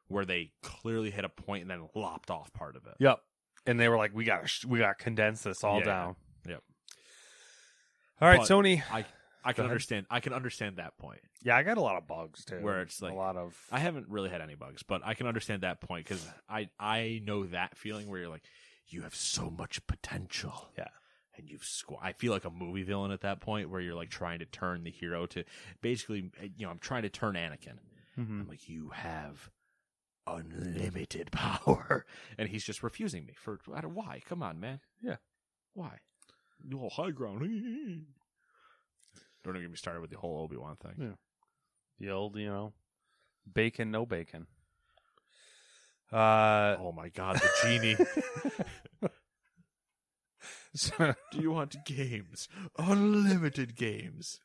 Speaker 2: where they clearly hit a point and then lopped off part of it.
Speaker 3: Yep. And they were like, "We got to, we got condense this all
Speaker 2: Yeah.
Speaker 3: down."
Speaker 2: Yep.
Speaker 3: All right,
Speaker 2: But
Speaker 3: Sony.
Speaker 2: I I can understand. I can understand that point.
Speaker 3: Yeah, I got a lot of bugs too.
Speaker 2: Where it's like-
Speaker 3: a lot of.
Speaker 2: I haven't really had any bugs, but I can understand that point because I I know that feeling where you're like, you have so much potential.
Speaker 3: Yeah.
Speaker 2: And you've squ- I feel like a movie villain at that point where you're like trying to turn the hero to basically, you know, I'm trying to turn Anakin.
Speaker 3: Mhm.
Speaker 2: I'm like, you have unlimited power, and he's just refusing me for I don't why. Come on, man.
Speaker 3: Yeah.
Speaker 2: Why? No high ground. don't even get me started with the whole Obi Wan thing.
Speaker 3: Yeah. The old, you know, bacon, no bacon. Uh,
Speaker 2: Oh my god, the genie.
Speaker 3: so-
Speaker 2: Do you want games? Unlimited games.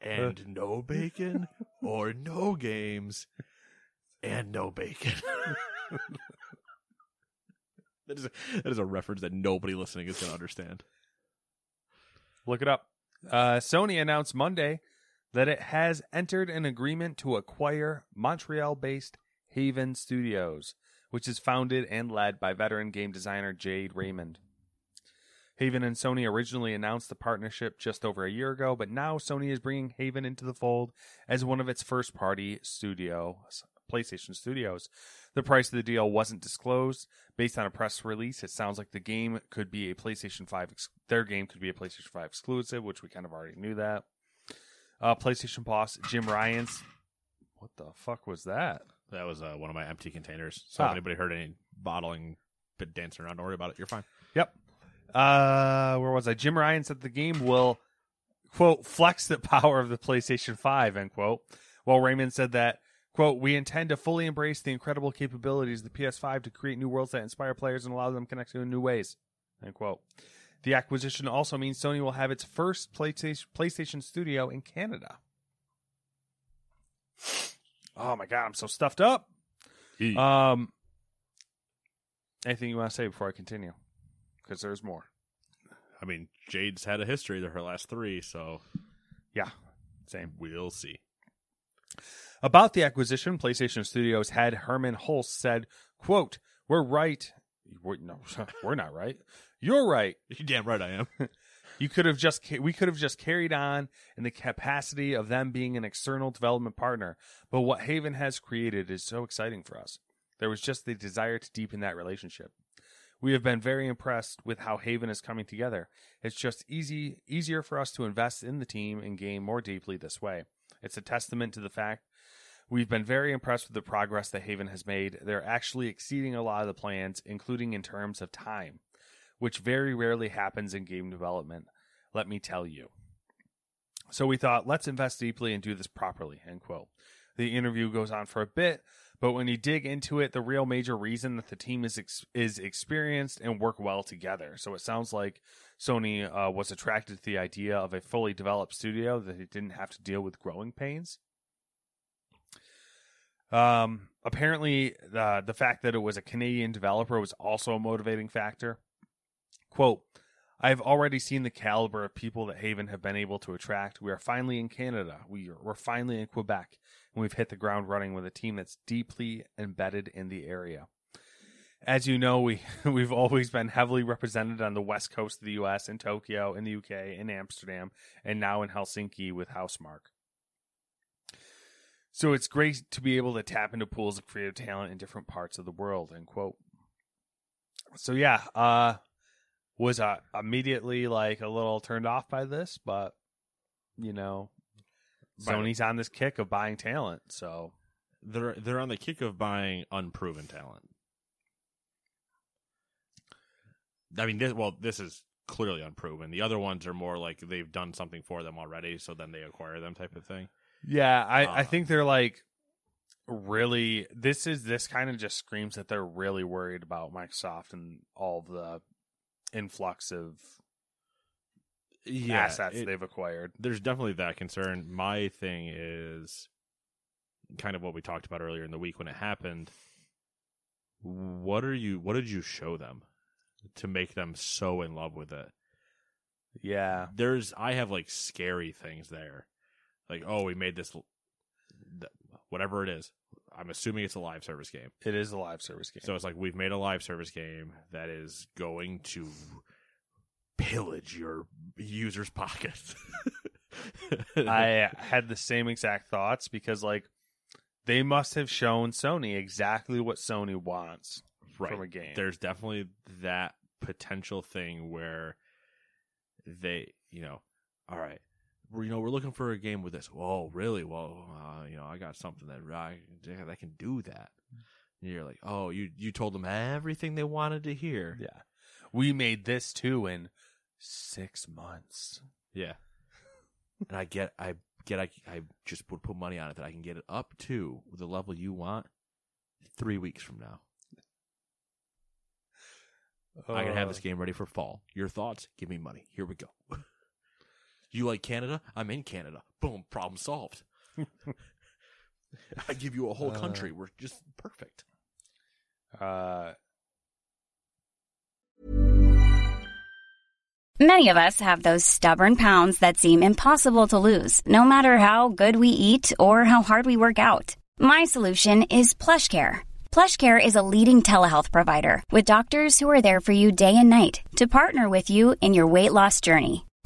Speaker 2: And no bacon? Or no games? And no bacon. that, is a, that is a reference that nobody listening is going to understand.
Speaker 3: look it up. Uh, Sony announced Monday that it has entered an agreement to acquire Montreal based Haven Studios, which is founded and led by veteran game designer Jade Raymond. Haven and Sony originally announced the partnership just over a year ago, but now Sony is bringing Haven into the fold as one of its first party studios. PlayStation Studios. The price of the deal wasn't disclosed. Based on a press release, it sounds like the game could be a PlayStation 5 ex- their game could be a PlayStation 5 exclusive, which we kind of already knew that. Uh, PlayStation boss Jim Ryan's What the fuck was that?
Speaker 2: That was uh, one of my empty containers. So
Speaker 3: Ah.
Speaker 2: if anybody heard any bottling bit dancing around, don't worry about it. You're fine.
Speaker 3: Yep. Uh, where was I? Jim Ryan said the game will, quote, flex the power of the PlayStation 5, end quote. While Raymond said that, quote, we intend to fully embrace the incredible capabilities of the PS5 to create new worlds that inspire players and allow them to connect in new ways, end quote. The acquisition also means Sony will have its first PlayStation, PlayStation studio in Canada. Oh my god, I'm so stuffed up. Um, anything you want to say before I continue? Because there's more.
Speaker 2: I mean, Jade's had a history to her last three, so
Speaker 3: Yeah, same.
Speaker 2: we'll see.
Speaker 3: About the acquisition, PlayStation Studios head Hermen Hulst said, "quote We're right. We're, no, we're not right. You're right.
Speaker 2: You're damn right I am.
Speaker 3: You could have just we could have just carried on in the capacity of them being an external development partner. But what Haven has created is so exciting for us. There was just the desire to deepen that relationship. We have been very impressed with how Haven is coming together. It's just easy easier for us to invest in the team and game more deeply this way. It's a testament to the fact we've been very impressed with the progress that Haven has made. They're actually exceeding a lot of the plans, including in terms of time which very rarely happens in game development, let me tell you. So we thought, let's invest deeply and do this properly, end quote. The interview goes on for a bit, but when you dig into it, the real major reason that the team is ex- is experienced and work well together. So it sounds like Sony uh, was attracted to the idea of a fully developed studio that it didn't have to deal with growing pains. Um, apparently, uh, the fact that it was a Canadian developer was also a motivating factor. Quote, I have already seen the caliber of people that Haven have been able to attract. We are finally in Canada. We are, we're finally in Quebec, and we've hit the ground running with a team that's deeply embedded in the area. As you know, we we've always been heavily represented on the west coast of the U.S. in Tokyo, in the U.K., in Amsterdam, and now in Helsinki with Housemarque. So it's great to be able to tap into pools of creative talent in different parts of the world. End quote. So yeah, uh, was uh, immediately like a little turned off by this, but you know,
Speaker 2: By the-
Speaker 3: Sony's on this kick of buying talent, so
Speaker 2: They're they're on the kick of buying unproven talent. I mean, this, well, this is clearly unproven. The other ones are more like they've done something for them already, so then they acquire them type of thing.
Speaker 3: yeah, I I
Speaker 2: Uh,
Speaker 3: think they're like really this is this kind of just screams that they're really worried about Microsoft and all the influx of assets
Speaker 2: it-
Speaker 3: they've acquired.
Speaker 2: there's definitely that concern. My thing is kind of what we talked about earlier in the week when it happened. What are you? What did you show them to make them so in love with it?
Speaker 3: Yeah,
Speaker 2: There's, I have like scary things there, like oh, we made this, whatever it is. I'm assuming it's a live service game.
Speaker 3: it is a live service game.
Speaker 2: So it's like we've made a live service game that is going to pillage your users' pockets.
Speaker 3: I had the same exact thoughts because like they must have shown Sony exactly what Sony wants from a game.
Speaker 2: There's definitely that potential thing where they, you know, all right, we're you know we're looking for a game with this. Oh, really? Well, uh, you know, I got something that I that can do that. And you're like, oh, you you told them everything they wanted to hear.
Speaker 3: yeah. We made this too in 6 months.
Speaker 2: Yeah. and I get, I get, I, I just would put money on it that I can get it up to the level you want three weeks from now. I can have this
Speaker 3: Uh,
Speaker 2: game ready for fall. Your thoughts? Give me money. Here we go. you like Canada? I'm in Canada. Boom, problem solved. I give you a whole
Speaker 3: Uh,
Speaker 2: country. We're just perfect.
Speaker 3: Uh
Speaker 4: Many of us have those stubborn pounds that seem impossible to lose, no matter how good we eat or how hard we work out. My solution is plush PlushCare. PlushCare is a leading telehealth provider with doctors who are there for you day and night to partner with you in your weight loss journey.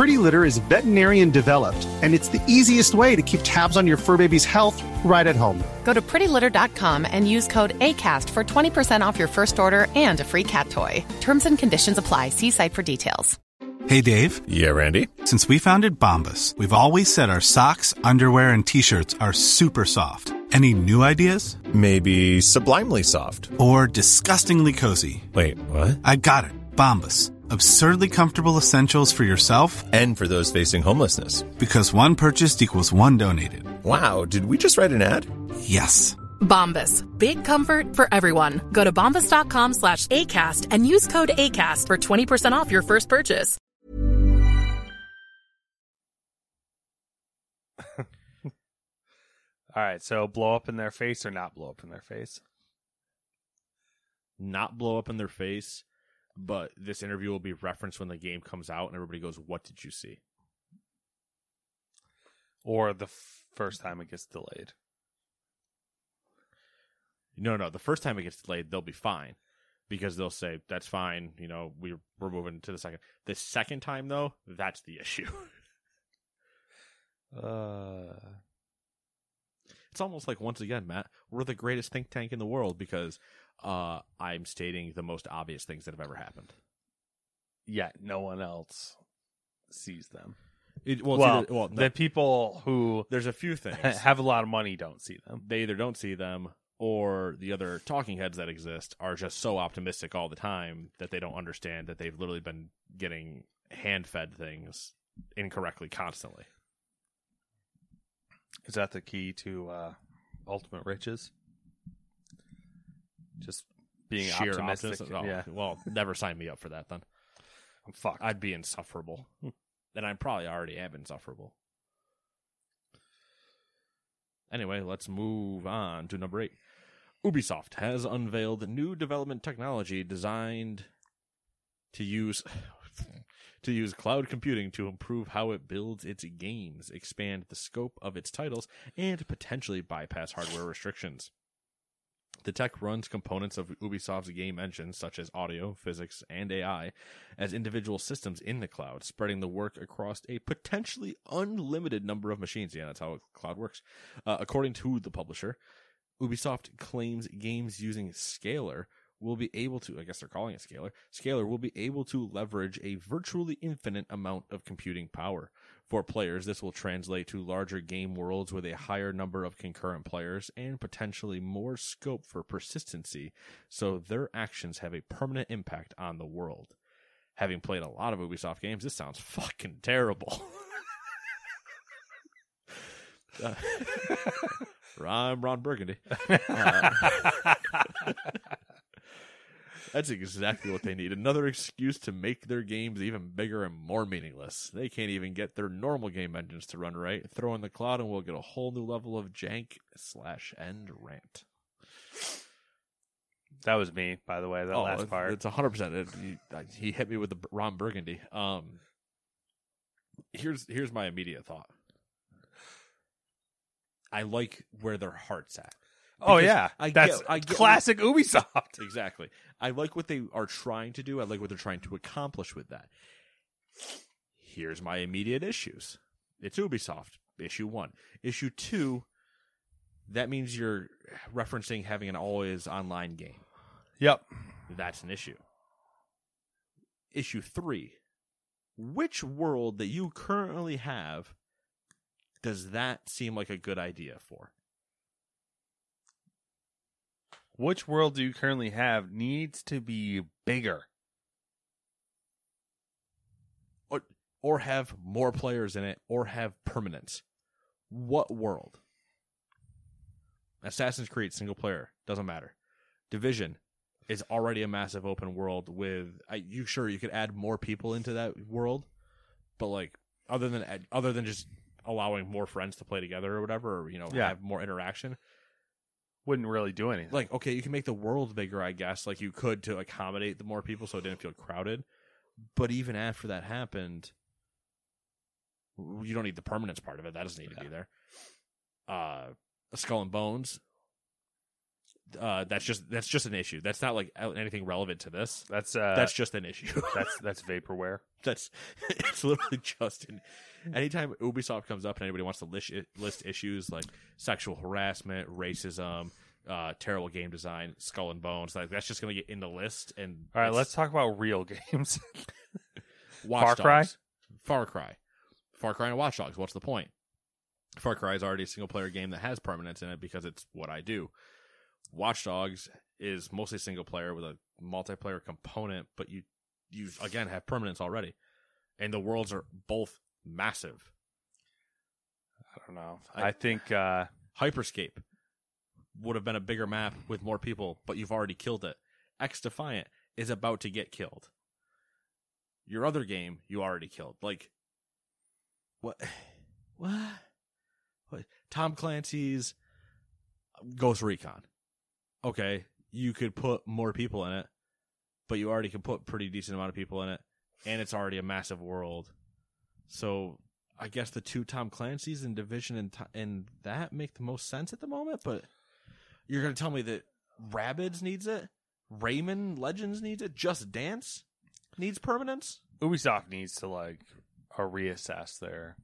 Speaker 5: Pretty Litter is veterinarian developed, and it's the easiest way to keep tabs on your fur baby's health right at home.
Speaker 6: Go to prettylitter.com and use code ACAST for 20% off your first order and a free cat toy. Terms and conditions apply. See site for details.
Speaker 7: Hey, Dave.
Speaker 8: Yeah, Randy.
Speaker 7: Since we founded Bombas, we've always said our socks, underwear, and t shirts are super soft. Any new ideas?
Speaker 8: Maybe sublimely soft.
Speaker 7: Or disgustingly cozy.
Speaker 8: Wait, what?
Speaker 7: I got it. Bombas. Absurdly comfortable essentials for yourself
Speaker 8: and for those facing homelessness.
Speaker 7: Because one purchased equals one donated.
Speaker 8: Wow, did we just write an ad?
Speaker 7: Yes.
Speaker 6: Bombas. Big comfort for everyone. Go to bombas.com slash ACAST and use code ACAST for 20% off your first purchase.
Speaker 3: All right, so blow up in their face or not blow up in their face?
Speaker 2: Not blow up in their face, but this interview will be referenced when the game comes out and everybody goes, What did you see?
Speaker 3: Or the f- first time it gets delayed?
Speaker 2: No, no. The first time it gets delayed, they'll be fine because they'll say, That's fine. You know, we, we're moving to the second. The second time, though, that's the issue.
Speaker 3: uh.
Speaker 2: It's almost like once again, Matt, we're the greatest think tank in the world because uh, I'm stating the most obvious things that have ever happened.
Speaker 3: Yet no one else sees them.
Speaker 2: It, well,
Speaker 3: well,
Speaker 2: either, well no,
Speaker 3: the people who
Speaker 2: there's a few things
Speaker 3: have a lot of money don't see them.
Speaker 2: They either don't see them or the other talking heads that exist are just so optimistic all the time that they don't understand that they've literally been getting hand fed things incorrectly constantly.
Speaker 3: Is that the key to uh, ultimate riches? Just being
Speaker 2: Sheer
Speaker 3: optimistic.
Speaker 2: optimism? Oh,
Speaker 3: yeah.
Speaker 2: Well, never sign me up for that then.
Speaker 3: I'm fucked.
Speaker 2: I'd be insufferable. and I probably already am insufferable. Anyway, let's move on to number eight. Ubisoft has unveiled new development technology designed to use to use cloud computing to improve how it builds its games, expand the scope of its titles, and potentially bypass hardware restrictions. The tech runs components of Ubisoft's game engines, such as audio, physics, and AI, as individual systems in the cloud, spreading the work across a potentially unlimited number of machines. Yeah, that's how cloud works. Uh, according to the publisher, Ubisoft claims games using Scalar will be able to, I guess they're calling it Scalar, Scalar will be able to leverage a virtually infinite amount of computing power. For players, this will translate to larger game worlds with a higher number of concurrent players and potentially more scope for persistency, so their actions have a permanent impact on the world. Having played a lot of Ubisoft games, this sounds fucking terrible. uh, I'm Ron Burgundy. Uh, that's exactly what they need. Another excuse to make their games even bigger and more meaningless. They can't even get their normal game engines to run right. Throw in the cloud and we'll get a whole new level of jank slash end rant.
Speaker 3: That was me, by the way. That
Speaker 2: oh,
Speaker 3: last part.
Speaker 2: It's hundred percent. He hit me with the Ron Burgundy. Um, here's here's my immediate thought. I like where their heart's at.
Speaker 3: Oh yeah,
Speaker 2: I
Speaker 3: that's
Speaker 2: get, I get
Speaker 3: classic Ubisoft.
Speaker 2: Exactly. I like what they are trying to do. I like what they're trying to accomplish with that. Here's my immediate issues. It's Ubisoft, issue one. Issue two, that means you're referencing having an always online game.
Speaker 3: Yep.
Speaker 2: That's an issue. Issue three, which world that you currently have does that seem like a good idea for?
Speaker 3: Which world do you currently have needs to be bigger?
Speaker 2: Or, or have more players in it, or have permanence? What world? Assassin's Creed single player doesn't matter. Division is already a massive open world with I, you. Sure, you could add more people into that world, but like other than other than just allowing more friends to play together or whatever, or you know,
Speaker 3: Yeah.
Speaker 2: have more interaction.
Speaker 3: Wouldn't really do anything.
Speaker 2: Like, okay, you can make the world bigger, I guess, like you could to accommodate the more people, so it didn't feel crowded. But even after that happened, you don't need the permanence part of it. That doesn't need to be there. Uh, a Skull and Bones. Uh, that's just that's just an issue. That's not like anything relevant to this.
Speaker 3: that's uh,
Speaker 2: that's just an issue.
Speaker 3: that's that's vaporware.
Speaker 2: that's it's literally just an, anytime Ubisoft comes up and anybody wants to list list issues like sexual harassment, racism, uh, terrible game design, skull and bones, like that's just gonna get in the list. And
Speaker 3: All right, let's talk about real games.
Speaker 2: Watch
Speaker 3: Far Cry?
Speaker 2: Far Cry, Far Cry and Watch Dogs. What's the point? Far Cry is already a single player game that has permanence in it because it's what I do. Watch Dogs is mostly single player with a multiplayer component, but you you again have permanence already, and the worlds are both massive.
Speaker 3: I don't know.
Speaker 2: I-
Speaker 3: I think uh,
Speaker 2: Hyperscape would have been a bigger map with more people, but you've already killed it. XDefiant is about to get killed. Your other game, you already killed. Like, what? What? What? Tom Clancy's Ghost Recon. Okay, you could put more people in it, but you already can put pretty decent amount of people in it, and it's already a massive world. So I guess the two Tom Clancy's and Division and and that make the most sense at the moment. But you're gonna tell me that Rabbids needs it, Rayman Legends needs it, Just Dance needs permanence.
Speaker 3: Ubisoft needs to like uh, reassess their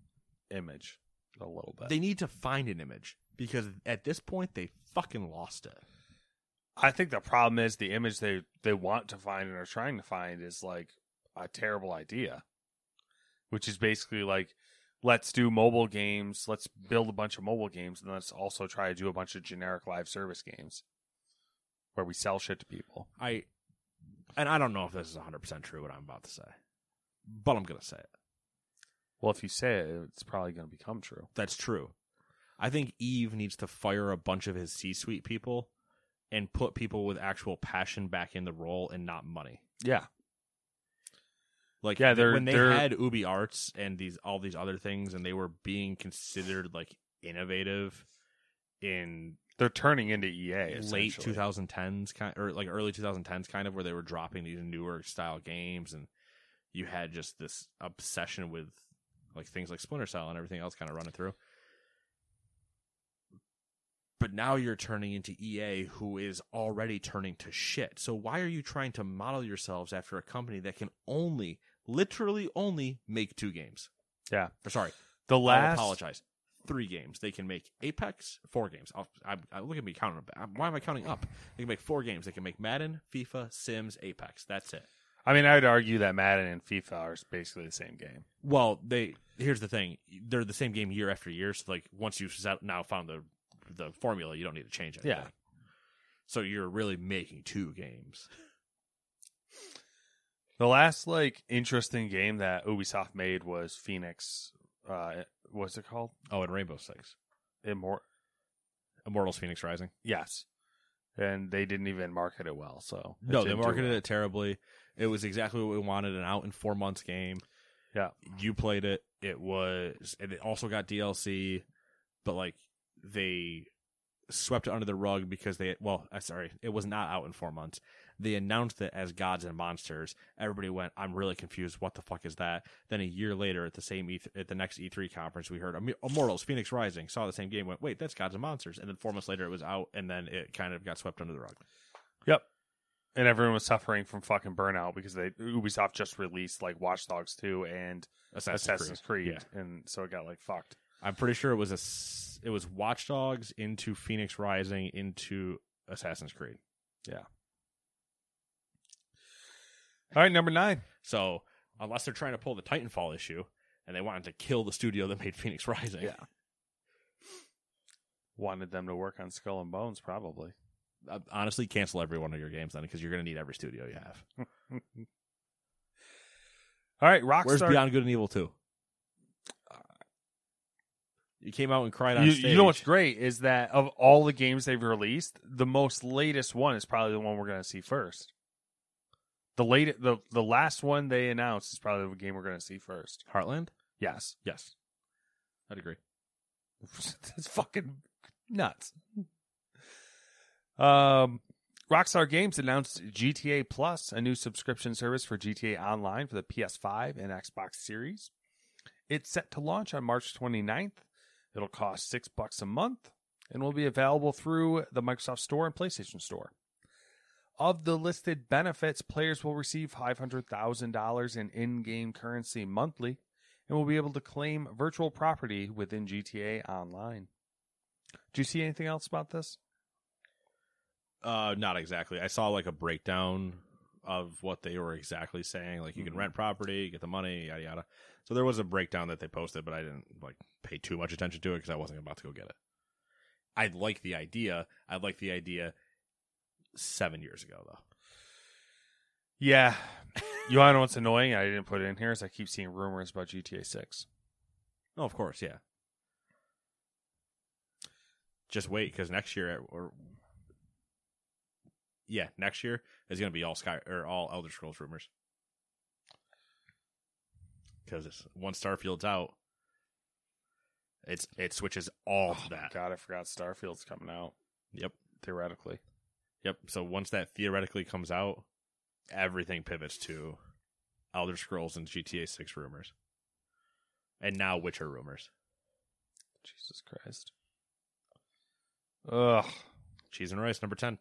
Speaker 3: image a little bit.
Speaker 2: They need to find an image because at this point they fucking lost it.
Speaker 3: I think the problem is the image they they want to find and are trying to find is like a terrible idea, which is basically like let's do mobile games, let's build a bunch of mobile games, and let's also try to do a bunch of generic live service games where we sell shit to people.
Speaker 2: I and I don't know if this is 100 percent true what I'm about to say, but I'm gonna say it.
Speaker 3: Well, if you say it, it's probably going to become true.
Speaker 2: That's true. I think Yves needs to fire a bunch of his C-suite people and put people with actual passion back in the role and not money.
Speaker 3: Yeah,
Speaker 2: Like
Speaker 3: Yeah, they're-
Speaker 2: when they
Speaker 3: they're-
Speaker 2: had Ubi Arts and these all these other things, and they were being considered like innovative in
Speaker 3: they're turning into EA
Speaker 2: late 2010s kind or like early 2010s kind of where they were dropping these newer style games, and you had just this obsession with like things like Splinter Cell and everything else kind of running through. But now you're turning into EA, who is already turning to shit. So why are you trying to model yourselves after a company that can only, literally only, make two games?
Speaker 3: Yeah,
Speaker 2: Or sorry,
Speaker 3: the
Speaker 2: last
Speaker 3: last
Speaker 2: apologize. Three games. They can make Apex, four games. I'll, I, I, look at me counting. up. Why am I counting up? They can make four games. They can make Madden, FIFA, Sims, Apex. That's it.
Speaker 3: I mean, I'd argue that Madden and FIFA are basically the same game.
Speaker 2: Well, they here's the thing: they're the same game year after year. So, like, once you've set- now found the the formula, you don't need to change anything.
Speaker 3: Yeah.
Speaker 2: So you're really making two games.
Speaker 3: The last like interesting game that Ubisoft made was Phoenix. Uh, what's it called?
Speaker 2: Oh, and Rainbow Six,
Speaker 3: Immor-
Speaker 2: Immortals: Phoenix Rising.
Speaker 3: Yes, and they didn't even market it well. So it
Speaker 2: No, they marketed it terribly. It was exactly what we wanted an out in four months game.
Speaker 3: Yeah,
Speaker 2: You played it. It was, and it also got DLC, but like they swept it under the rug because they, well, uh, sorry, it was not out in four months. They announced it as Gods and Monsters. Everybody went, I'm really confused. What the fuck is that? Then a year later, at the same E at the next E3 conference, we heard Immortals: Phoenix Rising. Saw the same game. Went, wait, that's Gods and Monsters. And then four months later, it was out, and then it kind of got swept under the rug.
Speaker 3: Yep. and everyone was suffering from fucking burnout because they Ubisoft just released like Watch Dogs 2 and
Speaker 2: Assassin's,
Speaker 3: Assassin's Creed,
Speaker 2: Yeah.
Speaker 3: and so it got like fucked.
Speaker 2: I'm pretty sure it was a it was Watch Dogs into Phoenix Rising into Assassin's Creed. Yeah.
Speaker 3: All right, number nine.
Speaker 2: So unless they're trying to pull the Titanfall issue and they wanted to kill the studio that made Phoenix Rising,
Speaker 3: Yeah. Wanted them to work on Skull and Bones, probably.
Speaker 2: uh, honestly, cancel every one of your games then because you're going to need every studio you have.
Speaker 3: All right, Rockstar.
Speaker 2: Where's Beyond Good and Evil 2? You came out and cried on
Speaker 3: you,
Speaker 2: stage.
Speaker 3: you know what's great is that of all the games they've released, the most latest one is probably the one we're going to see first. The late, the the last one they announced is probably the game we're going to see first.
Speaker 2: Heartland?
Speaker 3: Yes,
Speaker 2: Yes. I'd agree.
Speaker 3: that's fucking nuts. Um, Rockstar Games announced GTA Plus, a new subscription service for GTA Online for the PS5 and Xbox Series. It's set to launch on March 29th. It'll cost six bucks a month and will be available through the Microsoft Store and PlayStation Store. Of the listed benefits, players will receive $500,000 in in game currency monthly and will be able to claim virtual property within GTA Online. Do you see anything else about this?
Speaker 2: Uh, not exactly. I saw like a breakdown of what they were exactly saying. Like you can rent mm-hmm. property, get the money, yada yada. So there was a breakdown that they posted, but I didn't like pay too much attention to it because I wasn't about to go get it. I like the idea. I like the idea seven years ago though.
Speaker 3: Yeah. you want to know what's annoying? I didn't put it in here is I keep seeing rumors about GTA 6.
Speaker 2: Oh, of course, yeah. Just wait because next year or yeah, next year is going to be all Sky or all Elder Scrolls rumors. Because once Starfield's out, it's it switches all to oh that.
Speaker 3: God, I forgot Starfield's coming out,
Speaker 2: Yep,
Speaker 3: theoretically.
Speaker 2: yep. So once that theoretically comes out, everything pivots to Elder Scrolls and GTA Six rumors, and now Witcher rumors.
Speaker 3: Jesus Christ. Ugh.
Speaker 2: Cheese and rice, number 10.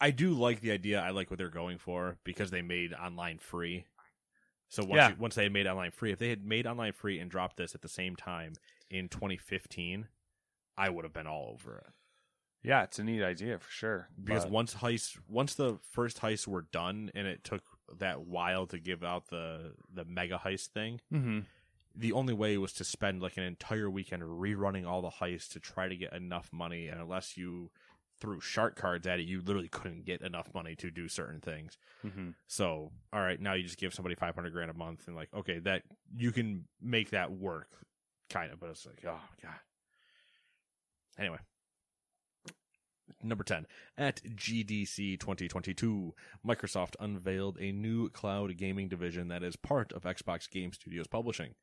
Speaker 2: I do like the idea. I like what they're going for because they made online free. So once,
Speaker 3: Yeah.
Speaker 2: you- once they made online free, if they had made online free and dropped this at the same time in 2015, I would have been all over it.
Speaker 3: Yeah, it's a neat idea for sure.
Speaker 2: Because
Speaker 3: but-
Speaker 2: once heist, once the first heists were done, and it took that while to give out the the mega heist thing,
Speaker 3: Mhm.
Speaker 2: the only way was to spend like an entire weekend rerunning all the heists to try to get enough money and unless you threw shark cards at it you literally couldn't get enough money to do certain things
Speaker 3: Mhm.
Speaker 2: so all right now you just give somebody 500 grand a month and like okay that you can make that work kind of but it's like oh god anyway Number 10. At GDC 2022, Microsoft unveiled a new cloud gaming division that is part of Xbox Game Studios Publishing.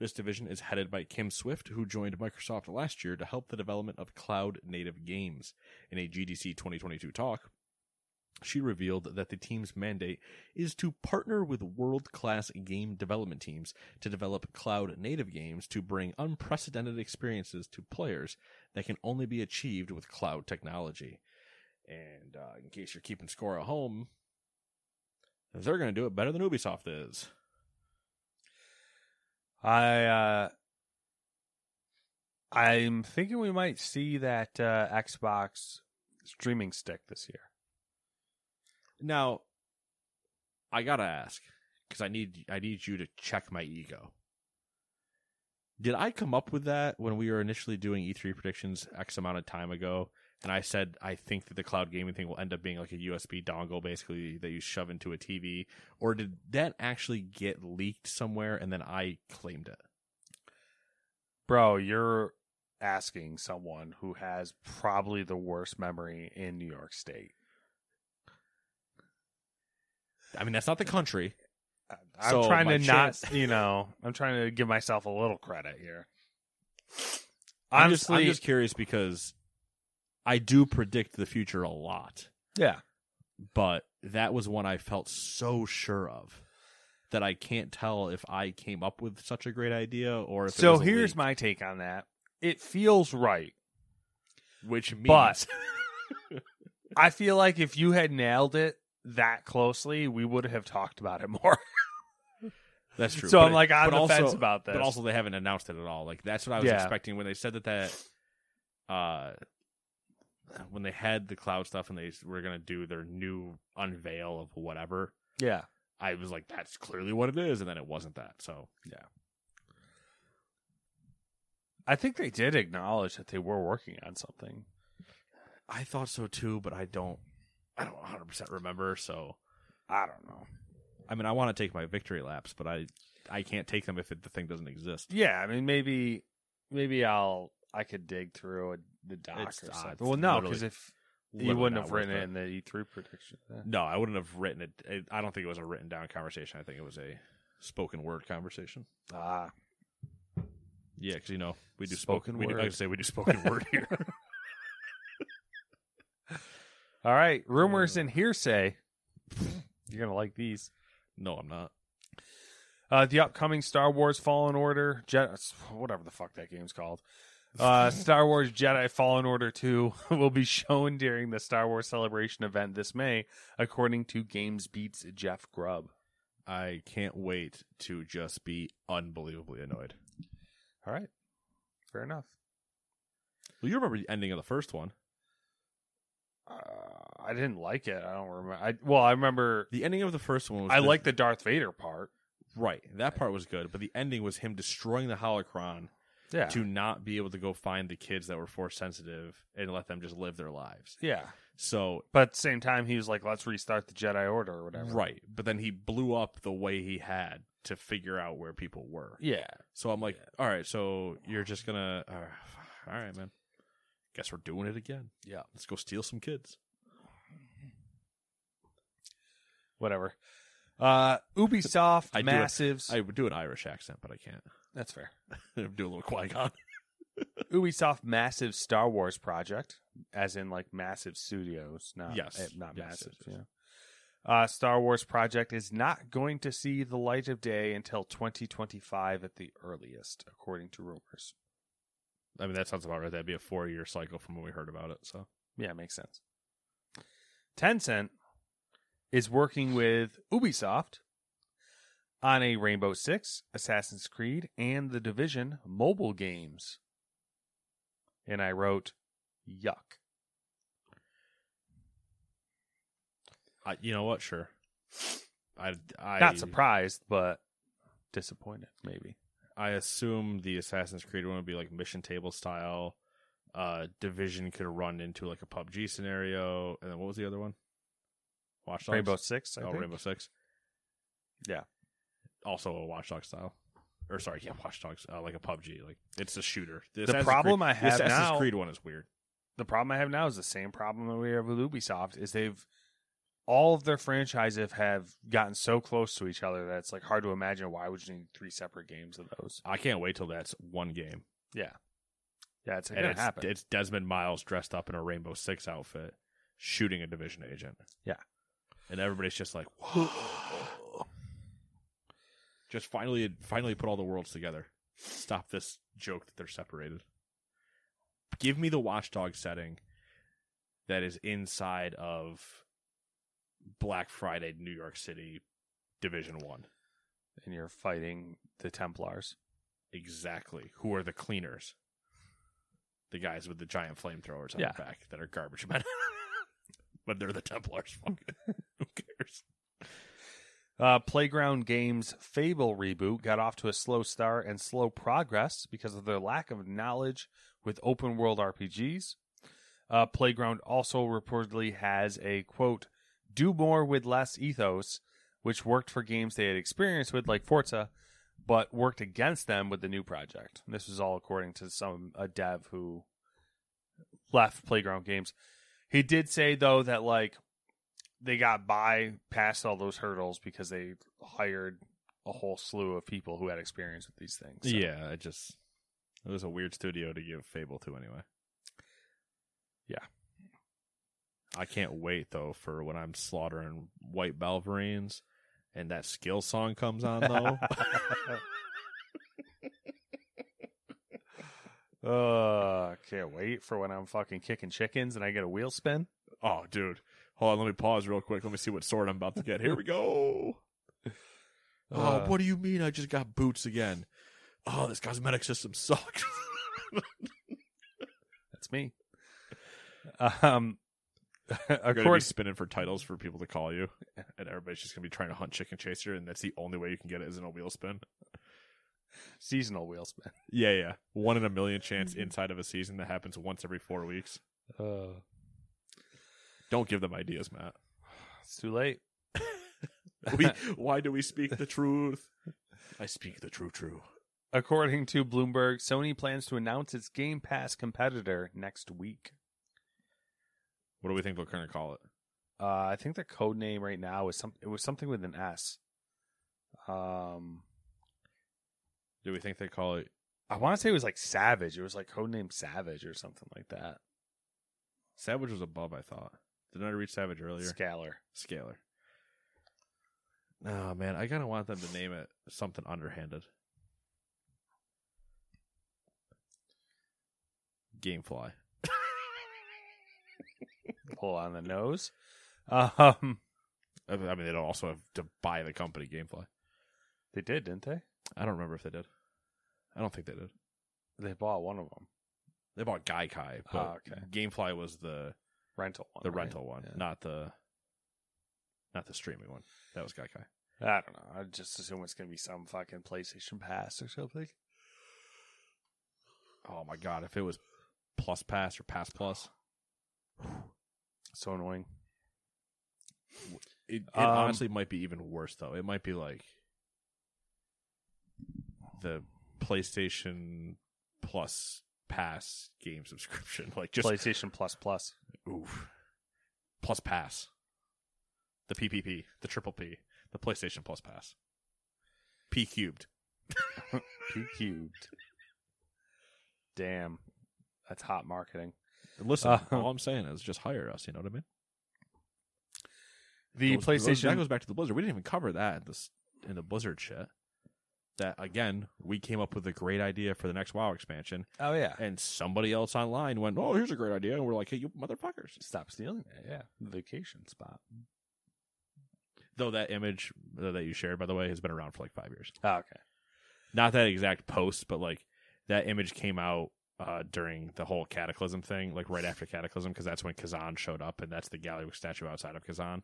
Speaker 2: This division is headed by Kim Swift, who joined Microsoft last year to help the development of cloud native games. In a GDC 2022 talk, she revealed that the team's mandate is to partner with world class game development teams to develop cloud native games to bring unprecedented experiences to players that can only be achieved with cloud technology. And uh, in case you're keeping score at home, they're going to do it better than Ubisoft is.
Speaker 3: I uh I'm thinking we might see that uh, Xbox streaming stick this year.
Speaker 2: Now, I gotta ask because I need I need you to check my ego. Did I come up with that when we were initially doing E3 predictions X amount of time ago? And I said I think that the cloud gaming thing will end up being like a USB dongle, basically that you shove into a TV, or did that actually get leaked somewhere and then I claimed it?
Speaker 3: Bro, you're asking someone who has probably the worst memory in New York State.
Speaker 2: I mean, that's not the country.
Speaker 3: I'm
Speaker 2: So,
Speaker 3: trying to
Speaker 2: chance-
Speaker 3: not, you know, I'm trying to give myself a little credit here.
Speaker 2: I'm just,
Speaker 3: Honestly,
Speaker 2: I'm just curious because I do predict the future a lot.
Speaker 3: yeah.
Speaker 2: but that was one I felt so sure of that I can't tell if I came up with such a great idea or if. it
Speaker 3: So here's
Speaker 2: leak,
Speaker 3: my take on that. It feels right.
Speaker 2: which means
Speaker 3: but- I feel like if you had nailed it that closely, we would have talked about it more.
Speaker 2: That's true.
Speaker 3: So
Speaker 2: But
Speaker 3: I'm, like, on the
Speaker 2: also,
Speaker 3: fence about
Speaker 2: But also, they haven't announced it at all. Like that's what I was
Speaker 3: Yeah.
Speaker 2: expecting when they said that. That uh, when they had the cloud stuff and they were gonna do their new unveil of whatever,
Speaker 3: yeah.
Speaker 2: I was like, that's clearly what it is, and then it wasn't that. So
Speaker 3: Yeah. I think they did acknowledge that they were working on something.
Speaker 2: I thought so too, but I don't. I don't 100 percent remember. So
Speaker 3: I don't know.
Speaker 2: I mean, I want to take my victory laps, but I I can't take them if it, the thing doesn't exist.
Speaker 3: Yeah, I mean maybe maybe I'll I could dig through a, the doc
Speaker 2: It's-
Speaker 3: or
Speaker 2: uh,
Speaker 3: something.
Speaker 2: it's
Speaker 3: well, no,
Speaker 2: literally-
Speaker 3: because if you
Speaker 2: literally
Speaker 3: wouldn't
Speaker 2: not
Speaker 3: have
Speaker 2: worth
Speaker 3: written it
Speaker 2: it.
Speaker 3: in the E3 prediction. Yeah.
Speaker 2: No, I wouldn't have written it. it. I don't think it was a written down conversation. I think it was a spoken word conversation.
Speaker 3: Ah,
Speaker 2: Yeah, because you know we do
Speaker 3: Spoken
Speaker 2: spoken. we do, I
Speaker 3: word.
Speaker 2: say we do spoken word here.
Speaker 3: all right. Rumors and hearsay. You're gonna like these.
Speaker 2: no, I'm not.
Speaker 3: Uh, the upcoming Star Wars Fallen Order, Je- whatever the fuck that game's called, uh, Star Wars Jedi Fallen Order 2 will be shown during the Star Wars Celebration event this May, according to GamesBeat's Jeff Grubb.
Speaker 2: I can't wait to just be unbelievably annoyed.
Speaker 3: All right, fair enough.
Speaker 2: Well, you remember the ending of the first one.
Speaker 3: Uh, I didn't like it. I don't remember. I well, I remember.
Speaker 2: The ending of the first one was
Speaker 3: I like the Darth Vader part.
Speaker 2: right. That part was good, but the ending was him destroying the holocron
Speaker 3: Yeah,
Speaker 2: to not be able to go find the kids that were force sensitive and let them just live their lives.
Speaker 3: yeah.
Speaker 2: So
Speaker 3: But at the same time, he was like, "Let's restart the Jedi Order or whatever."
Speaker 2: right, but then he blew up the way he had to figure out where people were.
Speaker 3: Yeah.
Speaker 2: So I'm like, all right, so you're just gonna, uh, all right, man. Guess we're doing it again.
Speaker 3: Yeah.
Speaker 2: Let's go steal some kids.
Speaker 3: Whatever. Uh, Ubisoft,
Speaker 2: I do a-
Speaker 3: massives.
Speaker 2: I would do an Irish accent, but I can't.
Speaker 3: That's fair.
Speaker 2: do a little Qui Gon.
Speaker 3: Ubisoft massive Star Wars project, as in like massive studios, not
Speaker 2: Yes.
Speaker 3: eh, not
Speaker 2: Yes,
Speaker 3: massive.
Speaker 2: yes, yes.
Speaker 3: Yeah. Uh, Star Wars project is not going to see the light of day until 2025 at the earliest, according to rumors.
Speaker 2: I mean, that sounds about right. That'd be a four year cycle from when we heard about it. So
Speaker 3: Yeah, it makes sense. Tencent is working with Ubisoft on a Rainbow Six, Assassin's Creed, and The Division mobile games. And I wrote, yuck.
Speaker 2: I, you know what? Sure. I, I
Speaker 3: Not surprised, but disappointed, maybe.
Speaker 2: I assume the Assassin's Creed one would be like mission table style. Uh, Division could run into like a PUBG scenario, and then what was the other one? Watch Dogs.
Speaker 3: Rainbow Six, I
Speaker 2: oh,
Speaker 3: think.
Speaker 2: Rainbow Six.
Speaker 3: Yeah.
Speaker 2: Also a Watchdog style, or sorry, yeah, Watchdogs, uh, like a PUBG. Like it's a shooter.
Speaker 3: The
Speaker 2: Assassin's
Speaker 3: problem
Speaker 2: Creed,
Speaker 3: I have
Speaker 2: the Assassin's
Speaker 3: now-
Speaker 2: Creed one is weird.
Speaker 3: The problem I have now is the same problem that we have with Ubisoft is they've all of their franchises have gotten so close to each other that it's like hard to imagine why would you need three separate games of those.
Speaker 2: I can't wait till that's one game.
Speaker 3: Yeah. Yeah, it's gonna
Speaker 2: it's,
Speaker 3: happen.
Speaker 2: it's Desmond Miles dressed up in a Rainbow Six outfit shooting a division agent.
Speaker 3: Yeah.
Speaker 2: And everybody's just like, whoa. Just finally finally put all the worlds together. Stop this joke that they're separated. Give me the watchdog setting that is inside of Black Friday, New York City, Division One.
Speaker 3: and you're fighting the Templars.
Speaker 2: Exactly. Who are the cleaners? The guys with the giant flamethrowers on
Speaker 3: Yeah.
Speaker 2: their back that are garbage men. but they're the Templars. Fuck it.
Speaker 3: Uh, Playground Games Fable reboot got off to a slow start and slow progress because of their lack of knowledge with open world RPGs. Uh, Playground also reportedly has a quote, do more with less ethos, which worked for games they had experience with, like Forza, but worked against them with the new project. This was all according to some a dev who left Playground Games. He did say though that like they got by past all those hurdles because they hired a whole slew of people who had experience with these things. So,
Speaker 2: Yeah, it just it was a weird studio to give Fable to anyway.
Speaker 3: Yeah.
Speaker 2: I can't wait though for when I'm slaughtering white Balverines and that skill song comes on though.
Speaker 3: Uh, can't wait for when I'm fucking kicking chickens and I get a wheel spin.
Speaker 2: Oh, dude. Hold on, let me pause real quick. Let me see what sword I'm about to get. Here we go. Oh,
Speaker 3: Uh,
Speaker 2: what do you mean I just got boots again? Oh, this cosmetic system sucks.
Speaker 3: That's me. Um,
Speaker 2: You're gonna be spinning for titles for people to call you, and everybody's just gonna be trying to hunt Chicken Chaser, and that's the only way you can get it is in a wheel spin.
Speaker 3: seasonal wheel spin.
Speaker 2: Yeah, yeah, one in a million chance inside of a season that happens once every four weeks.
Speaker 3: Uh,
Speaker 2: Don't give them ideas, Matt.
Speaker 3: it's too late.
Speaker 2: We, why do we speak the truth? I speak the true, true.
Speaker 3: According to Bloomberg, Sony plans to announce its Game Pass competitor next week.
Speaker 2: What do we think they're gonna call it?
Speaker 3: Uh, I think the code name right now is some. It was something with an S. Um,
Speaker 2: Do we think they call it?
Speaker 3: I want to say it was like Savage. It was like codename Savage or something like that.
Speaker 2: Savage was above, I thought. Didn't I read Savage earlier?
Speaker 3: Scalar.
Speaker 2: Scalar. Oh man, I kind of want them to name it something underhanded. Gamefly.
Speaker 3: Pull on the nose. Um,
Speaker 2: I mean, they don't also have to buy the company Gamefly.
Speaker 3: they did, didn't they?
Speaker 2: I don't remember if they did. I don't think they did.
Speaker 3: They bought one of them.
Speaker 2: They bought Gaikai, but
Speaker 3: Ah, okay.
Speaker 2: Gamefly was the
Speaker 3: Rental one.
Speaker 2: the
Speaker 3: right?
Speaker 2: rental one,
Speaker 3: Yeah.
Speaker 2: not the not the streaming one. That was Gaikai.
Speaker 3: I don't know. I just assume it's gonna be some fucking PlayStation Pass or something.
Speaker 2: Oh my god, if it was Plus Pass or Pass Plus,
Speaker 3: So annoying.
Speaker 2: It, it
Speaker 3: Um,
Speaker 2: honestly might be even worse though. It might be like the PlayStation Plus Pass game subscription, like just
Speaker 3: PlayStation Plus Plus.
Speaker 2: oof, Plus Pass, the PPP, the triple P, the PlayStation Plus Pass, P cubed.
Speaker 3: P cubed. Damn. That's hot marketing.
Speaker 2: Listen,
Speaker 3: Uh,
Speaker 2: all I'm saying is just hire us. You know what I mean?
Speaker 3: The PlayStation
Speaker 2: that goes back to the Blizzard. We didn't even cover that in this in the Blizzard shit. That again, we came up with a great idea for the next WoW expansion,
Speaker 3: Oh yeah.
Speaker 2: and somebody else online went, "Oh, here's a great idea," and we're like, "Hey, you motherfuckers!"
Speaker 3: Stop stealing it. Yeah. Vacation spot.
Speaker 2: Though that image that you shared, by the way, has been around for like five years.
Speaker 3: Oh, okay.
Speaker 2: Not that exact post, but like that image came out uh, during the whole Cataclysm thing, like right after Cataclysm, because that's when Kazan showed up, and that's the Gallic statue outside of Kazan.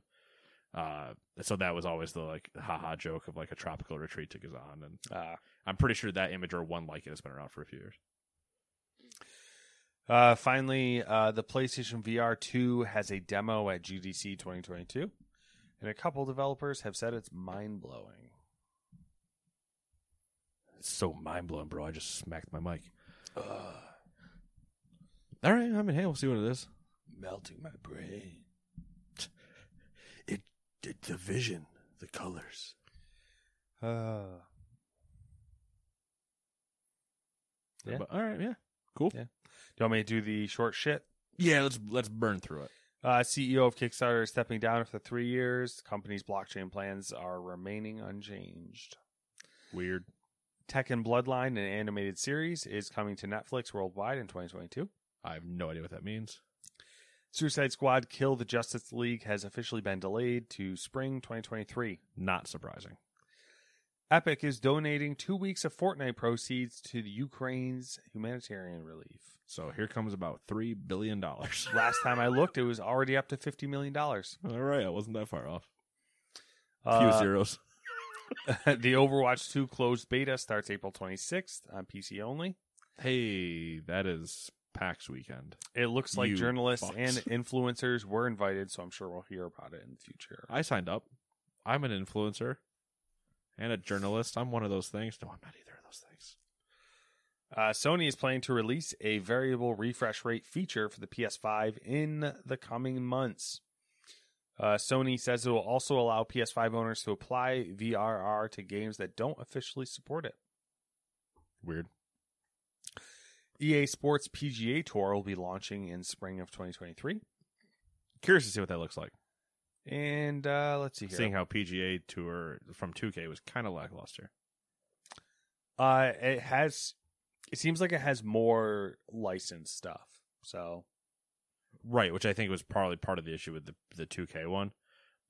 Speaker 2: Uh, so that was always the like haha joke of like a tropical retreat to Kazan, and
Speaker 3: Uh,
Speaker 2: I'm pretty sure that image or one like it has been around for a few years.
Speaker 3: uh, finally, uh, the PlayStation VR 2 has a demo at GDC 2022, and a couple developers have said it's mind blowing.
Speaker 2: It's so mind blowing, bro. I just smacked my mic. All right, I mean, hey, we'll see what it is.
Speaker 3: Melting my brain.
Speaker 2: It, it the vision, the colors.
Speaker 3: Uh, Yeah.
Speaker 2: But, all right, yeah, cool.
Speaker 3: Yeah. do you want me to do the short shit?
Speaker 2: Yeah, let's let's burn through it.
Speaker 3: Uh, CEO of Kickstarter is stepping down after three years. The company's blockchain plans are remaining unchanged.
Speaker 2: Weird.
Speaker 3: Tekken Bloodline, an animated series, is coming to Netflix worldwide in 2022.
Speaker 2: I have no idea what that means.
Speaker 3: Suicide Squad Kill the Justice League has officially been delayed to spring 2023.
Speaker 2: Not surprising.
Speaker 3: Epic is donating two weeks of Fortnite proceeds to the Ukraine's humanitarian relief.
Speaker 2: So here comes about three billion dollars.
Speaker 3: Last time I looked, it was already up to $50 million.
Speaker 2: All right, I wasn't that far off. A
Speaker 3: Uh,
Speaker 2: few zeros.
Speaker 3: the Overwatch 2 closed beta starts April 26th on PC only.
Speaker 2: Hey, that is PAX weekend.
Speaker 3: It looks like
Speaker 2: You
Speaker 3: journalists
Speaker 2: fucks.
Speaker 3: and influencers were invited, so I'm sure we'll hear about it in the future.
Speaker 2: I signed up. I'm an influencer and a journalist. I'm one of those things. No, I'm not either of those things.
Speaker 3: Uh, Sony is planning to release a variable refresh rate feature for the PS5 in the coming months. Uh, Sony says it will also allow PS5 owners to apply VRR to games that don't officially support it.
Speaker 2: Weird.
Speaker 3: EA Sports PGA Tour will be launching in spring of 2023.
Speaker 2: Curious to see what that looks like.
Speaker 3: And uh, let's see here.
Speaker 2: Seeing how PGA Tour from 2K was kind of lackluster.
Speaker 3: Uh, it has. It seems like it has more licensed stuff. So
Speaker 2: Right, which I think was probably part of the issue with the the 2K one.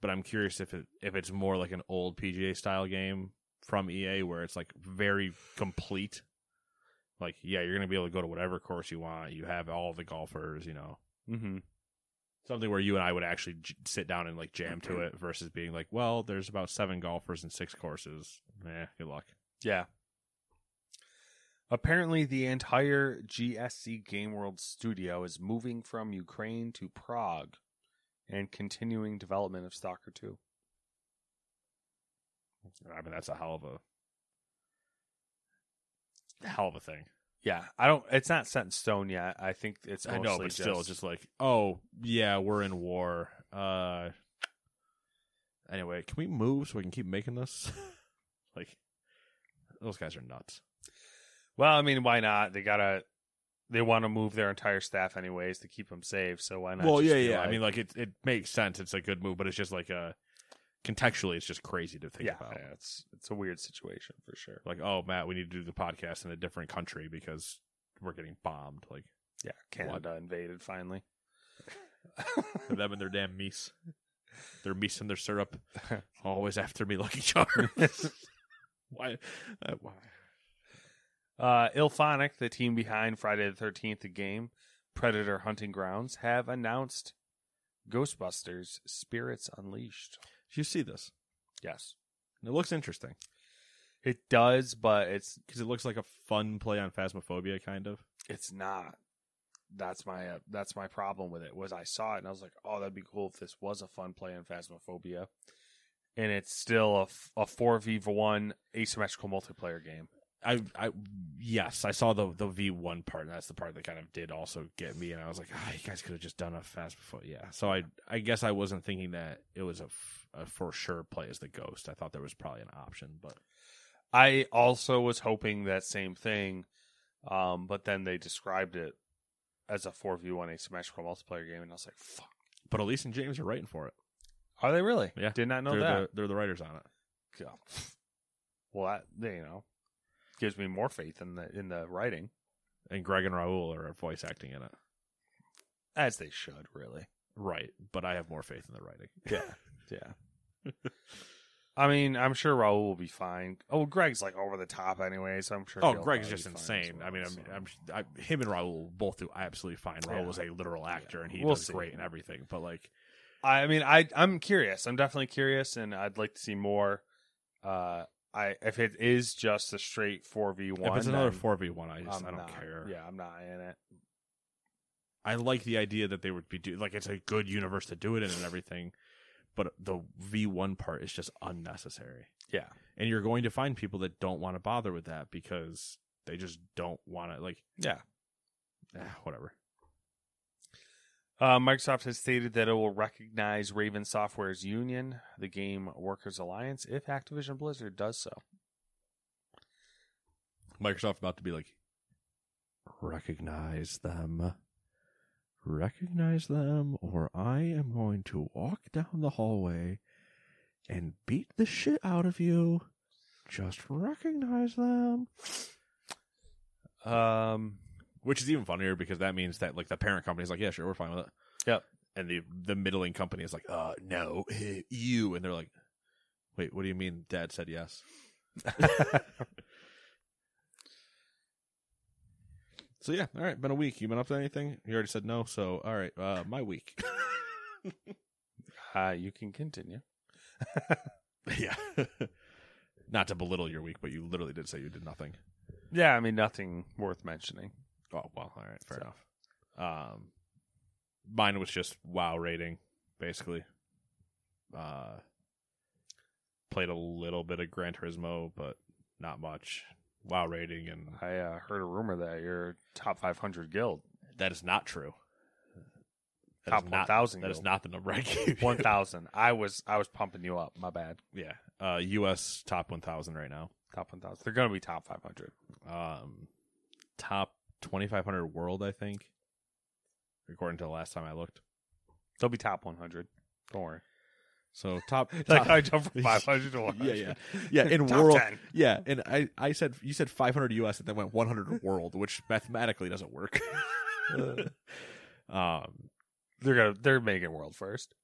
Speaker 2: But I'm curious if it if it's more like an old PGA style game from EA where it's like very complete. Like, yeah, you're gonna be able to go to whatever course you want. You have all the golfers, you know,
Speaker 3: Mm-hmm.
Speaker 2: something where you and I would actually j- sit down and like jam to it versus being like, well, there's about seven golfers and six courses. Eh, good luck.
Speaker 3: Yeah. Apparently, the entire GSC Game World studio is moving from Ukraine to Prague and continuing development of Stalker 2.
Speaker 2: I mean, that's a hell of a hell of a thing.
Speaker 3: Yeah, I don't. It's not set in stone yet. I think it's.
Speaker 2: I know, but still, just like, oh yeah, we're in war. Uh, anyway, can we move so we can keep making this? like, those guys are nuts.
Speaker 3: Well, I mean, why not? They gotta. They want to move their entire staff anyways to keep them safe. So why not?
Speaker 2: well,
Speaker 3: just
Speaker 2: yeah, yeah.
Speaker 3: like-
Speaker 2: I mean, like it, it makes sense. It's a good move, but it's just like a contextually, it's just crazy to think
Speaker 3: yeah,
Speaker 2: about.
Speaker 3: yeah, it's it's a weird situation for sure.
Speaker 2: Like, oh, Matt, we need to do the podcast in a different country because we're getting bombed. Like
Speaker 3: Yeah, Canada invaded finally.
Speaker 2: them and their damn meese, their meese and their syrup, always after me, Lucky Charms. why? Uh, why?
Speaker 3: Uh, IllFonic, the team behind Friday the Thirteenth, the game Predator Hunting Grounds, have announced Ghostbusters: Spirits Unleashed.
Speaker 2: You see this?
Speaker 3: Yes,
Speaker 2: It looks interesting
Speaker 3: it does, but it's
Speaker 2: because it looks like a fun play on Phasmophobia, kind of.
Speaker 3: it's not. That's my uh, that's my problem with it. Was I saw it and I was like, oh, that'd be cool if this was a fun play on Phasmophobia, and it's still a f- a four v one asymmetrical multiplayer game.
Speaker 2: I, I, yes, I saw the the V one part, and that's the part that kind of did also get me. And I was like, ah, you guys could have just done a fast before, yeah. So I, I guess I wasn't thinking that it was a, f- a for sure play as the ghost. I thought there was probably an option, but
Speaker 3: I also was hoping that same thing, um, but then they described it as a four v one asymmetrical multiplayer game, and I was like, "Fuck,
Speaker 2: but Elise and James are writing for it.
Speaker 3: are they really?
Speaker 2: Yeah,
Speaker 3: did not know
Speaker 2: they're
Speaker 3: that.
Speaker 2: The, they're the writers on it.
Speaker 3: God. Well, that you know gives me more faith in the in the writing,
Speaker 2: And Greg and Raul are voice acting in it.
Speaker 3: as they should, really.
Speaker 2: Right, but I have more faith in the writing.
Speaker 3: Yeah, yeah. I mean, I'm sure Raul will be fine. Oh, Greg's like over the top anyway, so I'm sure.
Speaker 2: Oh, Greg's just
Speaker 3: be fine as
Speaker 2: insane.
Speaker 3: well,
Speaker 2: I mean, I'm,
Speaker 3: so.
Speaker 2: I'm, I, him and Raul both do absolutely fine. Raul
Speaker 3: Yeah.
Speaker 2: was a literal actor, and he
Speaker 3: We'll
Speaker 2: does
Speaker 3: see.
Speaker 2: great and everything. But like,
Speaker 3: I mean, I I'm curious. I'm definitely curious, and I'd like to see more. Uh, I if it is just a straight four v one,
Speaker 2: if it's another four v one, I just
Speaker 3: I'm
Speaker 2: I don't
Speaker 3: not-
Speaker 2: care.
Speaker 3: Yeah, I'm not in it.
Speaker 2: I like the idea that they would be do like it's a good universe to do it in and everything, but the V one part is just unnecessary.
Speaker 3: Yeah,
Speaker 2: And you're going to find people that don't want to bother with that because they just don't want to like
Speaker 3: yeah.
Speaker 2: ah, whatever.
Speaker 3: Uh, Microsoft has stated that it will recognize Raven Software's union, the Game Workers Alliance, if Activision Blizzard does so.
Speaker 2: Microsoft about to be like recognize them. Recognize them or I am going to walk down the hallway and beat the shit out of you. Just recognize them.
Speaker 3: Um,
Speaker 2: Which is even funnier because that means that like the parent company is like, yeah, sure, we're fine with it.
Speaker 3: Yep.
Speaker 2: And the the middling company is like, uh, no, you, and they're like, wait, what do you mean? Dad said yes. so yeah, all right, been a week. You been up to anything? You already said no, so all right, uh, my week.
Speaker 3: uh, you can continue.
Speaker 2: yeah. Not to belittle your week, but you literally did say you did nothing.
Speaker 3: Yeah, I mean nothing worth mentioning.
Speaker 2: Oh well, all right, fair
Speaker 3: So.
Speaker 2: enough. Um, mine was just WoW rating, basically. Uh, played a little bit of Gran Turismo, but not much. WoW rating, and
Speaker 3: I uh, heard a rumor that you're top 500 guild,
Speaker 2: that is not true. That
Speaker 3: top 1,000
Speaker 2: That is
Speaker 3: guild.
Speaker 2: not the number I gave.
Speaker 3: 1,000. I was I was pumping you up. My bad.
Speaker 2: yeah, uh, U.S. top one thousand right now.
Speaker 3: Top 1,000. They're gonna be top 500.
Speaker 2: Um, top twenty five hundred world, I think, according to the last time I looked.
Speaker 3: They'll be top 100. Don't worry.
Speaker 2: So top,
Speaker 3: Like
Speaker 2: top-
Speaker 3: I jumped from 500 to 100.
Speaker 2: Yeah, yeah, yeah. In world,
Speaker 3: 10.
Speaker 2: yeah. And I, I said you said 500 US and then went 100 world, which mathematically doesn't work. um,
Speaker 3: They're gonna they're making world first.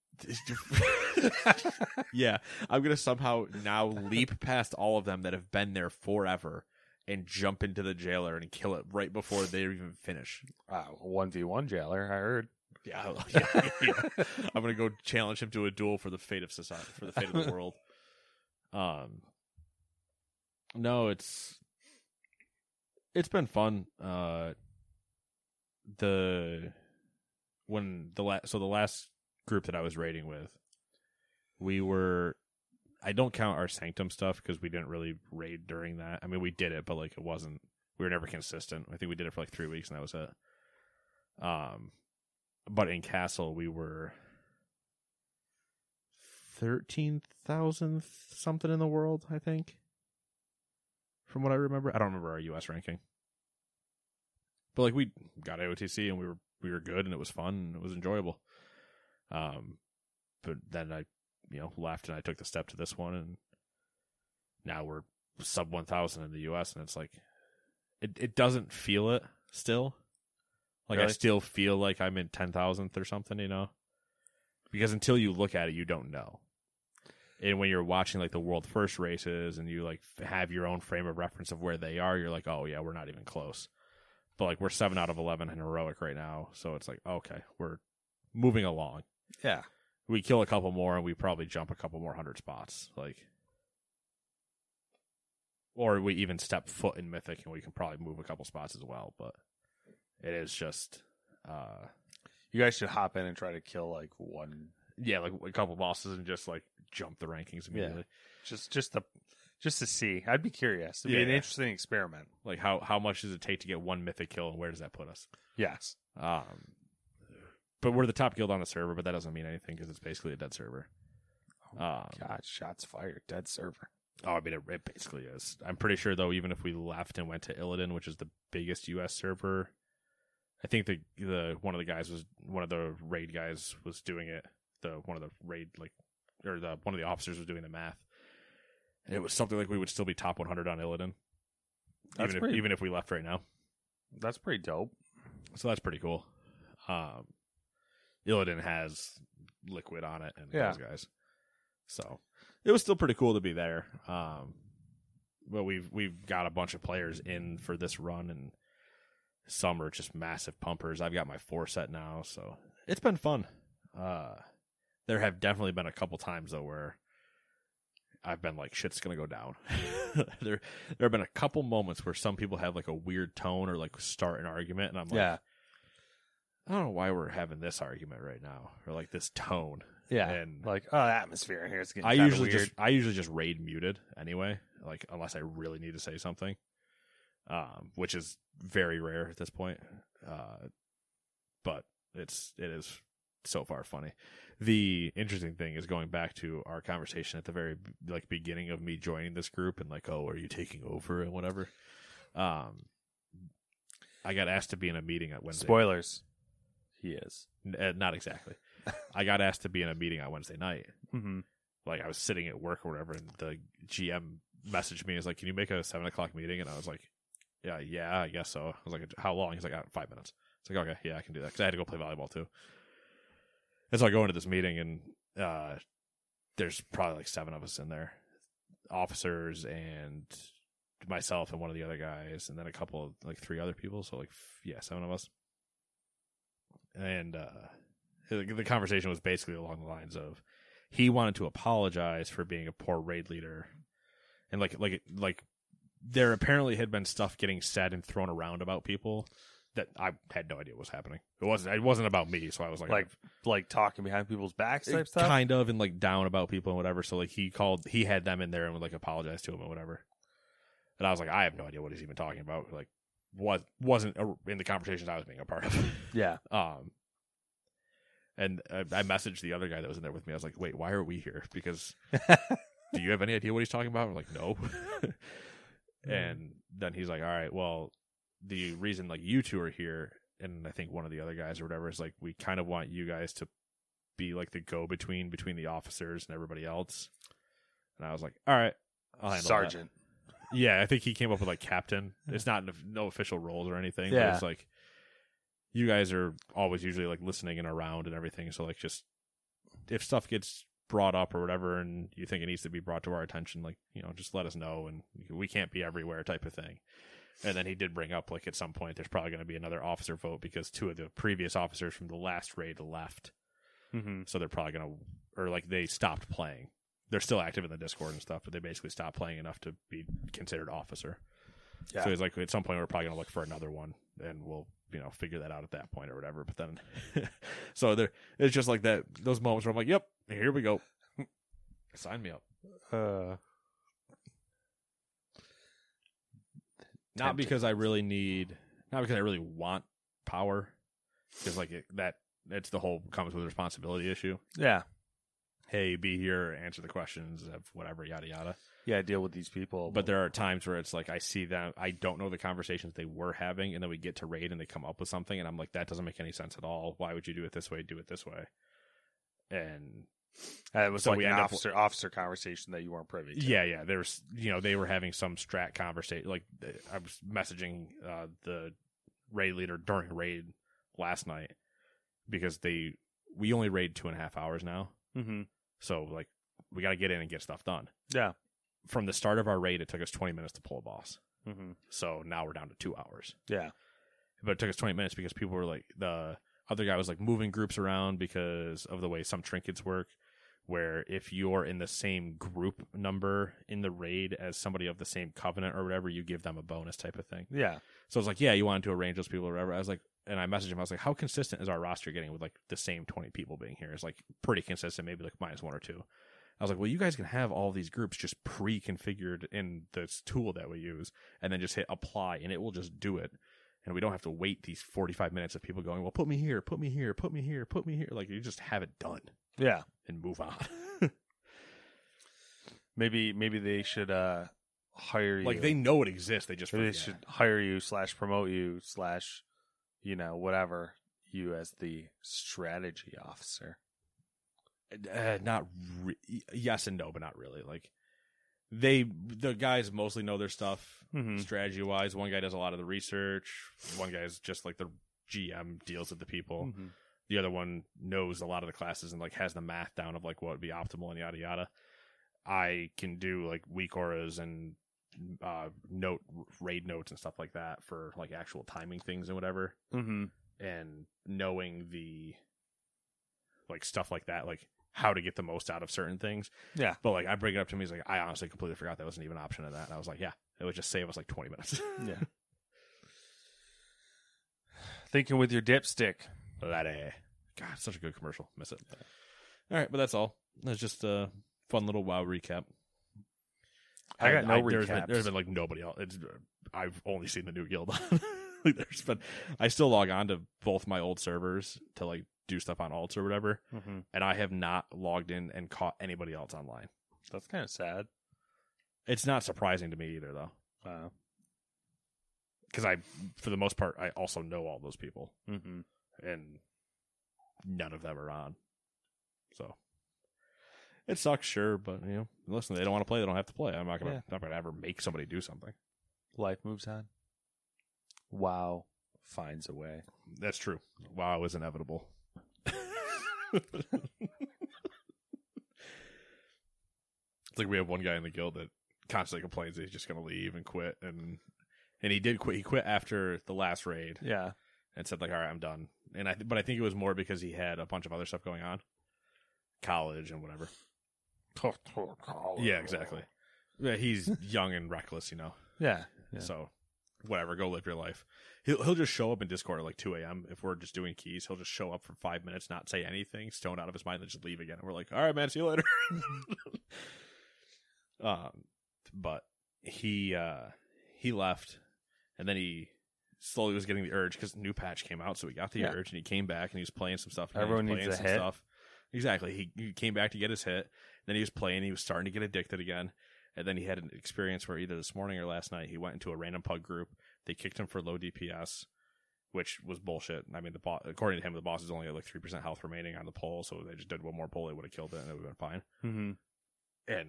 Speaker 2: yeah, I'm gonna somehow now leap past all of them that have been there forever and jump into the jailer and kill it right before they even finish.
Speaker 3: Wow, one v one jailer. I heard.
Speaker 2: Yeah, yeah, yeah. I'm gonna go challenge him to a duel for the fate of society, for the fate of the world. Um, no, it's it's been fun. Uh, the when the last so the last group that I was raiding with, we were. I don't count our sanctum stuff because we didn't really raid during that. I mean, we did it, but like it wasn't. We were never consistent. I think we did it for like three weeks, and that was it. Um, but in castle we were thirteen thousandth something in the world. I think, from what I remember. I don't remember our U.S. ranking, but like we got AOTC and we were we were good and it was fun and it was enjoyable. Um, but then I, you know, left and I took the step to this one, and now we're sub one thousand in the U.S. and it's like, it it doesn't feel it still. Like I still feel like I'm in ten thousandth or something, you know, because until you look at it, you don't know. And when you're watching like the world first races and you like have your own frame of reference of where they are, you're like, oh yeah, we're not even close. But like we're seven out of eleven in heroic right now, so it's like okay, we're moving along.
Speaker 3: Yeah.
Speaker 2: We kill a couple more and we probably jump a couple more hundred spots, like, or we even step foot in mythic and we can probably move a couple spots as well. But it is just, uh,
Speaker 3: You guys should hop in and try to kill like one
Speaker 2: yeah, like a couple bosses and just like jump the rankings immediately.
Speaker 3: just just to just to see. I'd be curious. It'd be an
Speaker 2: Yeah.
Speaker 3: interesting experiment.
Speaker 2: Like how how much does it take to get one mythic kill and where does that put us?
Speaker 3: Yes.
Speaker 2: Um, but we're the top guild on the server, but that doesn't mean anything because it's basically a dead server. Um,
Speaker 3: God, shots fired. Dead server.
Speaker 2: oh, I mean, it, it basically is. I'm pretty sure though, even if we left and went to Illidan, which is the biggest U.S. server, I think the the one of the guys was one of the raid guys was doing it. The one of the raid like or the one of the officers was doing the math, and it was something like we would still be top 100 on Illidan,
Speaker 3: That's
Speaker 2: even if, even if we left right now.
Speaker 3: That's pretty dope.
Speaker 2: So that's pretty cool. Um, Illidan has liquid on it and
Speaker 3: Yeah.
Speaker 2: those guys. So it was still pretty cool to be there. Um, but we've we've got a bunch of players in for this run, and some are just massive pumpers. I've got my four set now, so it's been fun. Uh, there have definitely been a couple times though where I've been like, shit's gonna go down. there, there have been a couple moments where some people have like a weird tone or like start an argument, and I'm like,
Speaker 3: Yeah.
Speaker 2: I don't know why we're having this argument right now or like this tone.
Speaker 3: Yeah.
Speaker 2: and
Speaker 3: like, oh, the atmosphere in here is getting
Speaker 2: I usually
Speaker 3: weird.
Speaker 2: just I usually just raid muted anyway, like unless I really need to say something, um, which is very rare at this point. Uh, but it's it is so far funny. The interesting thing is going back to our conversation at the very like beginning of me joining this group and like, oh, are you taking over and whatever. Um, I got asked to be in a meeting at Wednesday.
Speaker 3: Spoilers. He is.
Speaker 2: N- uh, not exactly. I got asked to be in a meeting on Wednesday night.
Speaker 3: Mm-hmm.
Speaker 2: Like I was sitting at work or whatever, and the GM messaged me. was like, "Can you make a seven o'clock meeting?" And I was like, "Yeah, yeah, I guess so." I was like, "How long?" He's like, "Ah, five minutes." It's like, "Okay, yeah, I can do that." Because I had to go play volleyball too. And so I go into this meeting, and uh, there's probably like seven of us in there, officers and myself and one of the other guys, and then a couple of like three other people. So like, f- yeah, seven of us. And uh, the conversation was basically along the lines of he wanted to apologize for being a poor raid leader, and like like like there apparently had been stuff getting said and thrown around about people that I had no idea what was happening. It wasn't it wasn't about me, so I was like
Speaker 3: Like, like talking behind people's backs type stuff.
Speaker 2: kind of and like down about people and whatever. So like he called, he had them in there and would like apologize to him and whatever. And I was like, I have no idea what he's even talking about. Like, what wasn't in the conversations I was being a part of.
Speaker 3: Yeah.
Speaker 2: um, and I, I messaged the other guy that was in there with me. I was like, wait, why are we here? Because do you have any idea what he's talking about? I'm like, no. and then he's like, all right, well, the reason like you two are here, and I think one of the other guys or whatever is like, we kind of want you guys to be like the go between between the officers and everybody else. And I was like, all right, I'll handle that." Yeah, I think he came up with like captain. It's not no official roles or anything. But
Speaker 3: Yeah.
Speaker 2: it's like, you guys are always usually like listening and around and everything. So like just if stuff gets brought up or whatever, and you think it needs to be brought to our attention, like you know, just let us know, and we can't be everywhere type of thing. And then he did bring up like at some point there's probably going to be another officer vote because two of the previous officers from the last raid left,
Speaker 3: Mm-hmm.
Speaker 2: so they're probably going to or like they stopped playing. They're still active in the Discord and stuff, but they basically stopped playing enough to be considered officer.
Speaker 3: Yeah.
Speaker 2: So he's like, at some point, we're probably gonna look for another one, and we'll, you know, figure that out at that point or whatever. But then, so there, it's just like that. Those moments where I'm like, "Yep, here we go, sign me up."
Speaker 3: Uh,
Speaker 2: Not because I really need, not because I really want power, because like it, that, it's the whole comes with responsibility issue.
Speaker 3: yeah.
Speaker 2: Hey, be here, answer the questions, of whatever, yada yada.
Speaker 3: Yeah. I Deal with these people.
Speaker 2: But there are times where it's like I see them, I don't know the conversations they were having, and then we get to raid and they come up with something, and I'm like, that doesn't make any sense at all. Why would you do it this way? Do it this way. And
Speaker 3: Uh, it was
Speaker 2: so
Speaker 3: like
Speaker 2: we
Speaker 3: an
Speaker 2: end up-
Speaker 3: officer officer conversation that you weren't privy to.
Speaker 2: yeah, yeah, there's you know they were having some strat conversation. Like I was messaging uh, the raid leader during raid last night because they we only raid two and a half hours now,
Speaker 3: Mm-hmm.
Speaker 2: So like we got to get in and get stuff done.
Speaker 3: Yeah.
Speaker 2: From the start of our raid, it took us 20 minutes to pull a boss.
Speaker 3: Mm-hmm.
Speaker 2: So now we're down to two hours.
Speaker 3: Yeah.
Speaker 2: but it took us 20 minutes because people were like the other guy was like moving groups around because of the way some trinkets work where if you're in the same group number in the raid as somebody of the same covenant or whatever you give them a bonus type of thing
Speaker 3: Yeah.
Speaker 2: so it's like yeah you wanted to arrange those people or whatever i was like and i messaged him i was like how consistent is our roster getting with like the same 20 people being here it's like pretty consistent maybe like minus one or two I was like, well, you guys can have all these groups just pre-configured in this tool that we use, and then just hit apply, and it will just do it and we don't have to wait these 45 minutes of people going, well, put me here, put me here, put me here, put me here. Like, you just have it done
Speaker 3: Yeah.
Speaker 2: and move on.
Speaker 3: Maybe maybe they should uh hire you.
Speaker 2: like, they know it exists. They just
Speaker 3: they
Speaker 2: forget.
Speaker 3: should hire you slash promote you slash you know whatever you as the strategy officer.
Speaker 2: Uh, not re- yes and no, but not really. Like, they, the guys mostly know their stuff
Speaker 3: Mhm.
Speaker 2: strategy wise. One guy does a lot of the research, one guy's just like the GM deals with the people.
Speaker 3: Mhm.
Speaker 2: the other one knows a lot of the classes and like has the math down of like what would be optimal and yada yada. I can do like WeakAuras and uh note raid notes and stuff like that for like actual timing things and whatever.
Speaker 3: Mm-hmm.
Speaker 2: And knowing the like stuff like that, like how to get the most out of certain things.
Speaker 3: Yeah.
Speaker 2: But like I bring it up to me, he's like, I honestly completely forgot that wasn't even an option of that. And I was like, yeah, it would just save us like twenty minutes.
Speaker 3: Yeah. Thinking with your dipstick.
Speaker 2: That eh. God, such a good commercial. Miss it. All right, but that's all. That's just a fun little WoW recap.
Speaker 3: I got no
Speaker 2: there's been,
Speaker 3: recaps.
Speaker 2: there's been like nobody else. It's I've only seen the new guild. like there's been I still log on to both my old servers to like do stuff on alts or whatever,
Speaker 3: Mm-hmm.
Speaker 2: and I have not logged in and caught anybody else online.
Speaker 3: That's kind of sad.
Speaker 2: It's not surprising to me either though,
Speaker 3: Wow.
Speaker 2: because I for the most part I also know all those people,
Speaker 3: Mm-hmm.
Speaker 2: and none of them are on. So it sucks, sure, but you know, listen, they don't want to play, they don't have to play. I'm not gonna,
Speaker 3: Yeah.
Speaker 2: not gonna ever make somebody do something.
Speaker 3: Life moves on. Wow finds a way.
Speaker 2: That's true. WoW is inevitable. it's like we have one guy in the guild that constantly complains that he's just gonna leave and quit, and and he did quit. He quit after the last raid
Speaker 3: Yeah.
Speaker 2: and said like, "All right, I'm done." And I, th- but I think it was more because he had a bunch of other stuff going on, college and whatever. Yeah, exactly. Yeah, he's young and reckless, you know.
Speaker 3: Yeah. yeah.
Speaker 2: So, whatever, go live your life. He'll he'll just show up in Discord at like two a.m. if we're just doing keys. He'll just show up for five minutes, not say anything, stoned out of his mind, and just leave again. And we're like, all right, man, see you later. um, but he uh he left, and then he slowly was getting the urge because new patch came out, so he got the
Speaker 3: Yeah.
Speaker 2: urge and he came back and he was playing some stuff. and he was
Speaker 3: Everyone needs
Speaker 2: playing
Speaker 3: a
Speaker 2: some
Speaker 3: hit.
Speaker 2: Stuff. Exactly. He he came back to get his hit. Then he was playing. He was starting to get addicted again. And then he had an experience where either this morning or last night he went into a random pug group. They kicked him for low DPS, which was bullshit. I mean, the bo- according to him, the boss is only at like three percent health remaining on the pole, so they just did one more pull, they would have killed it, and it would have been fine.
Speaker 3: Mm-hmm.
Speaker 2: And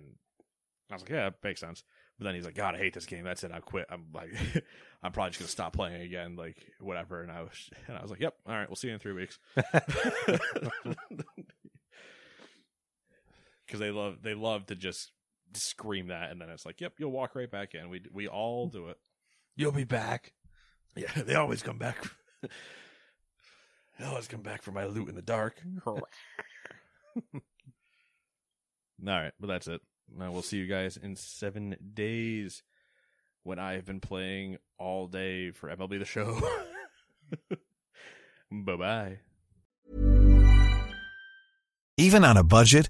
Speaker 2: I was like, yeah, that makes sense. But then he's like, God, I hate this game. That's it. I quit. I'm like, I'm probably just gonna stop playing again, like whatever. And I was, and I was like, Yep, all right, we'll see you in three weeks. Because they love, they love to just scream that, and then it's like, Yep, you'll walk right back in. We we all do it.
Speaker 3: You'll be back.
Speaker 2: Yeah, they always come back. they always come back for my loot in the dark. all right, but that's it. Now we'll see you guys in seven days when I have been playing all day for MLB the Show. bye bye.
Speaker 9: Even on a budget,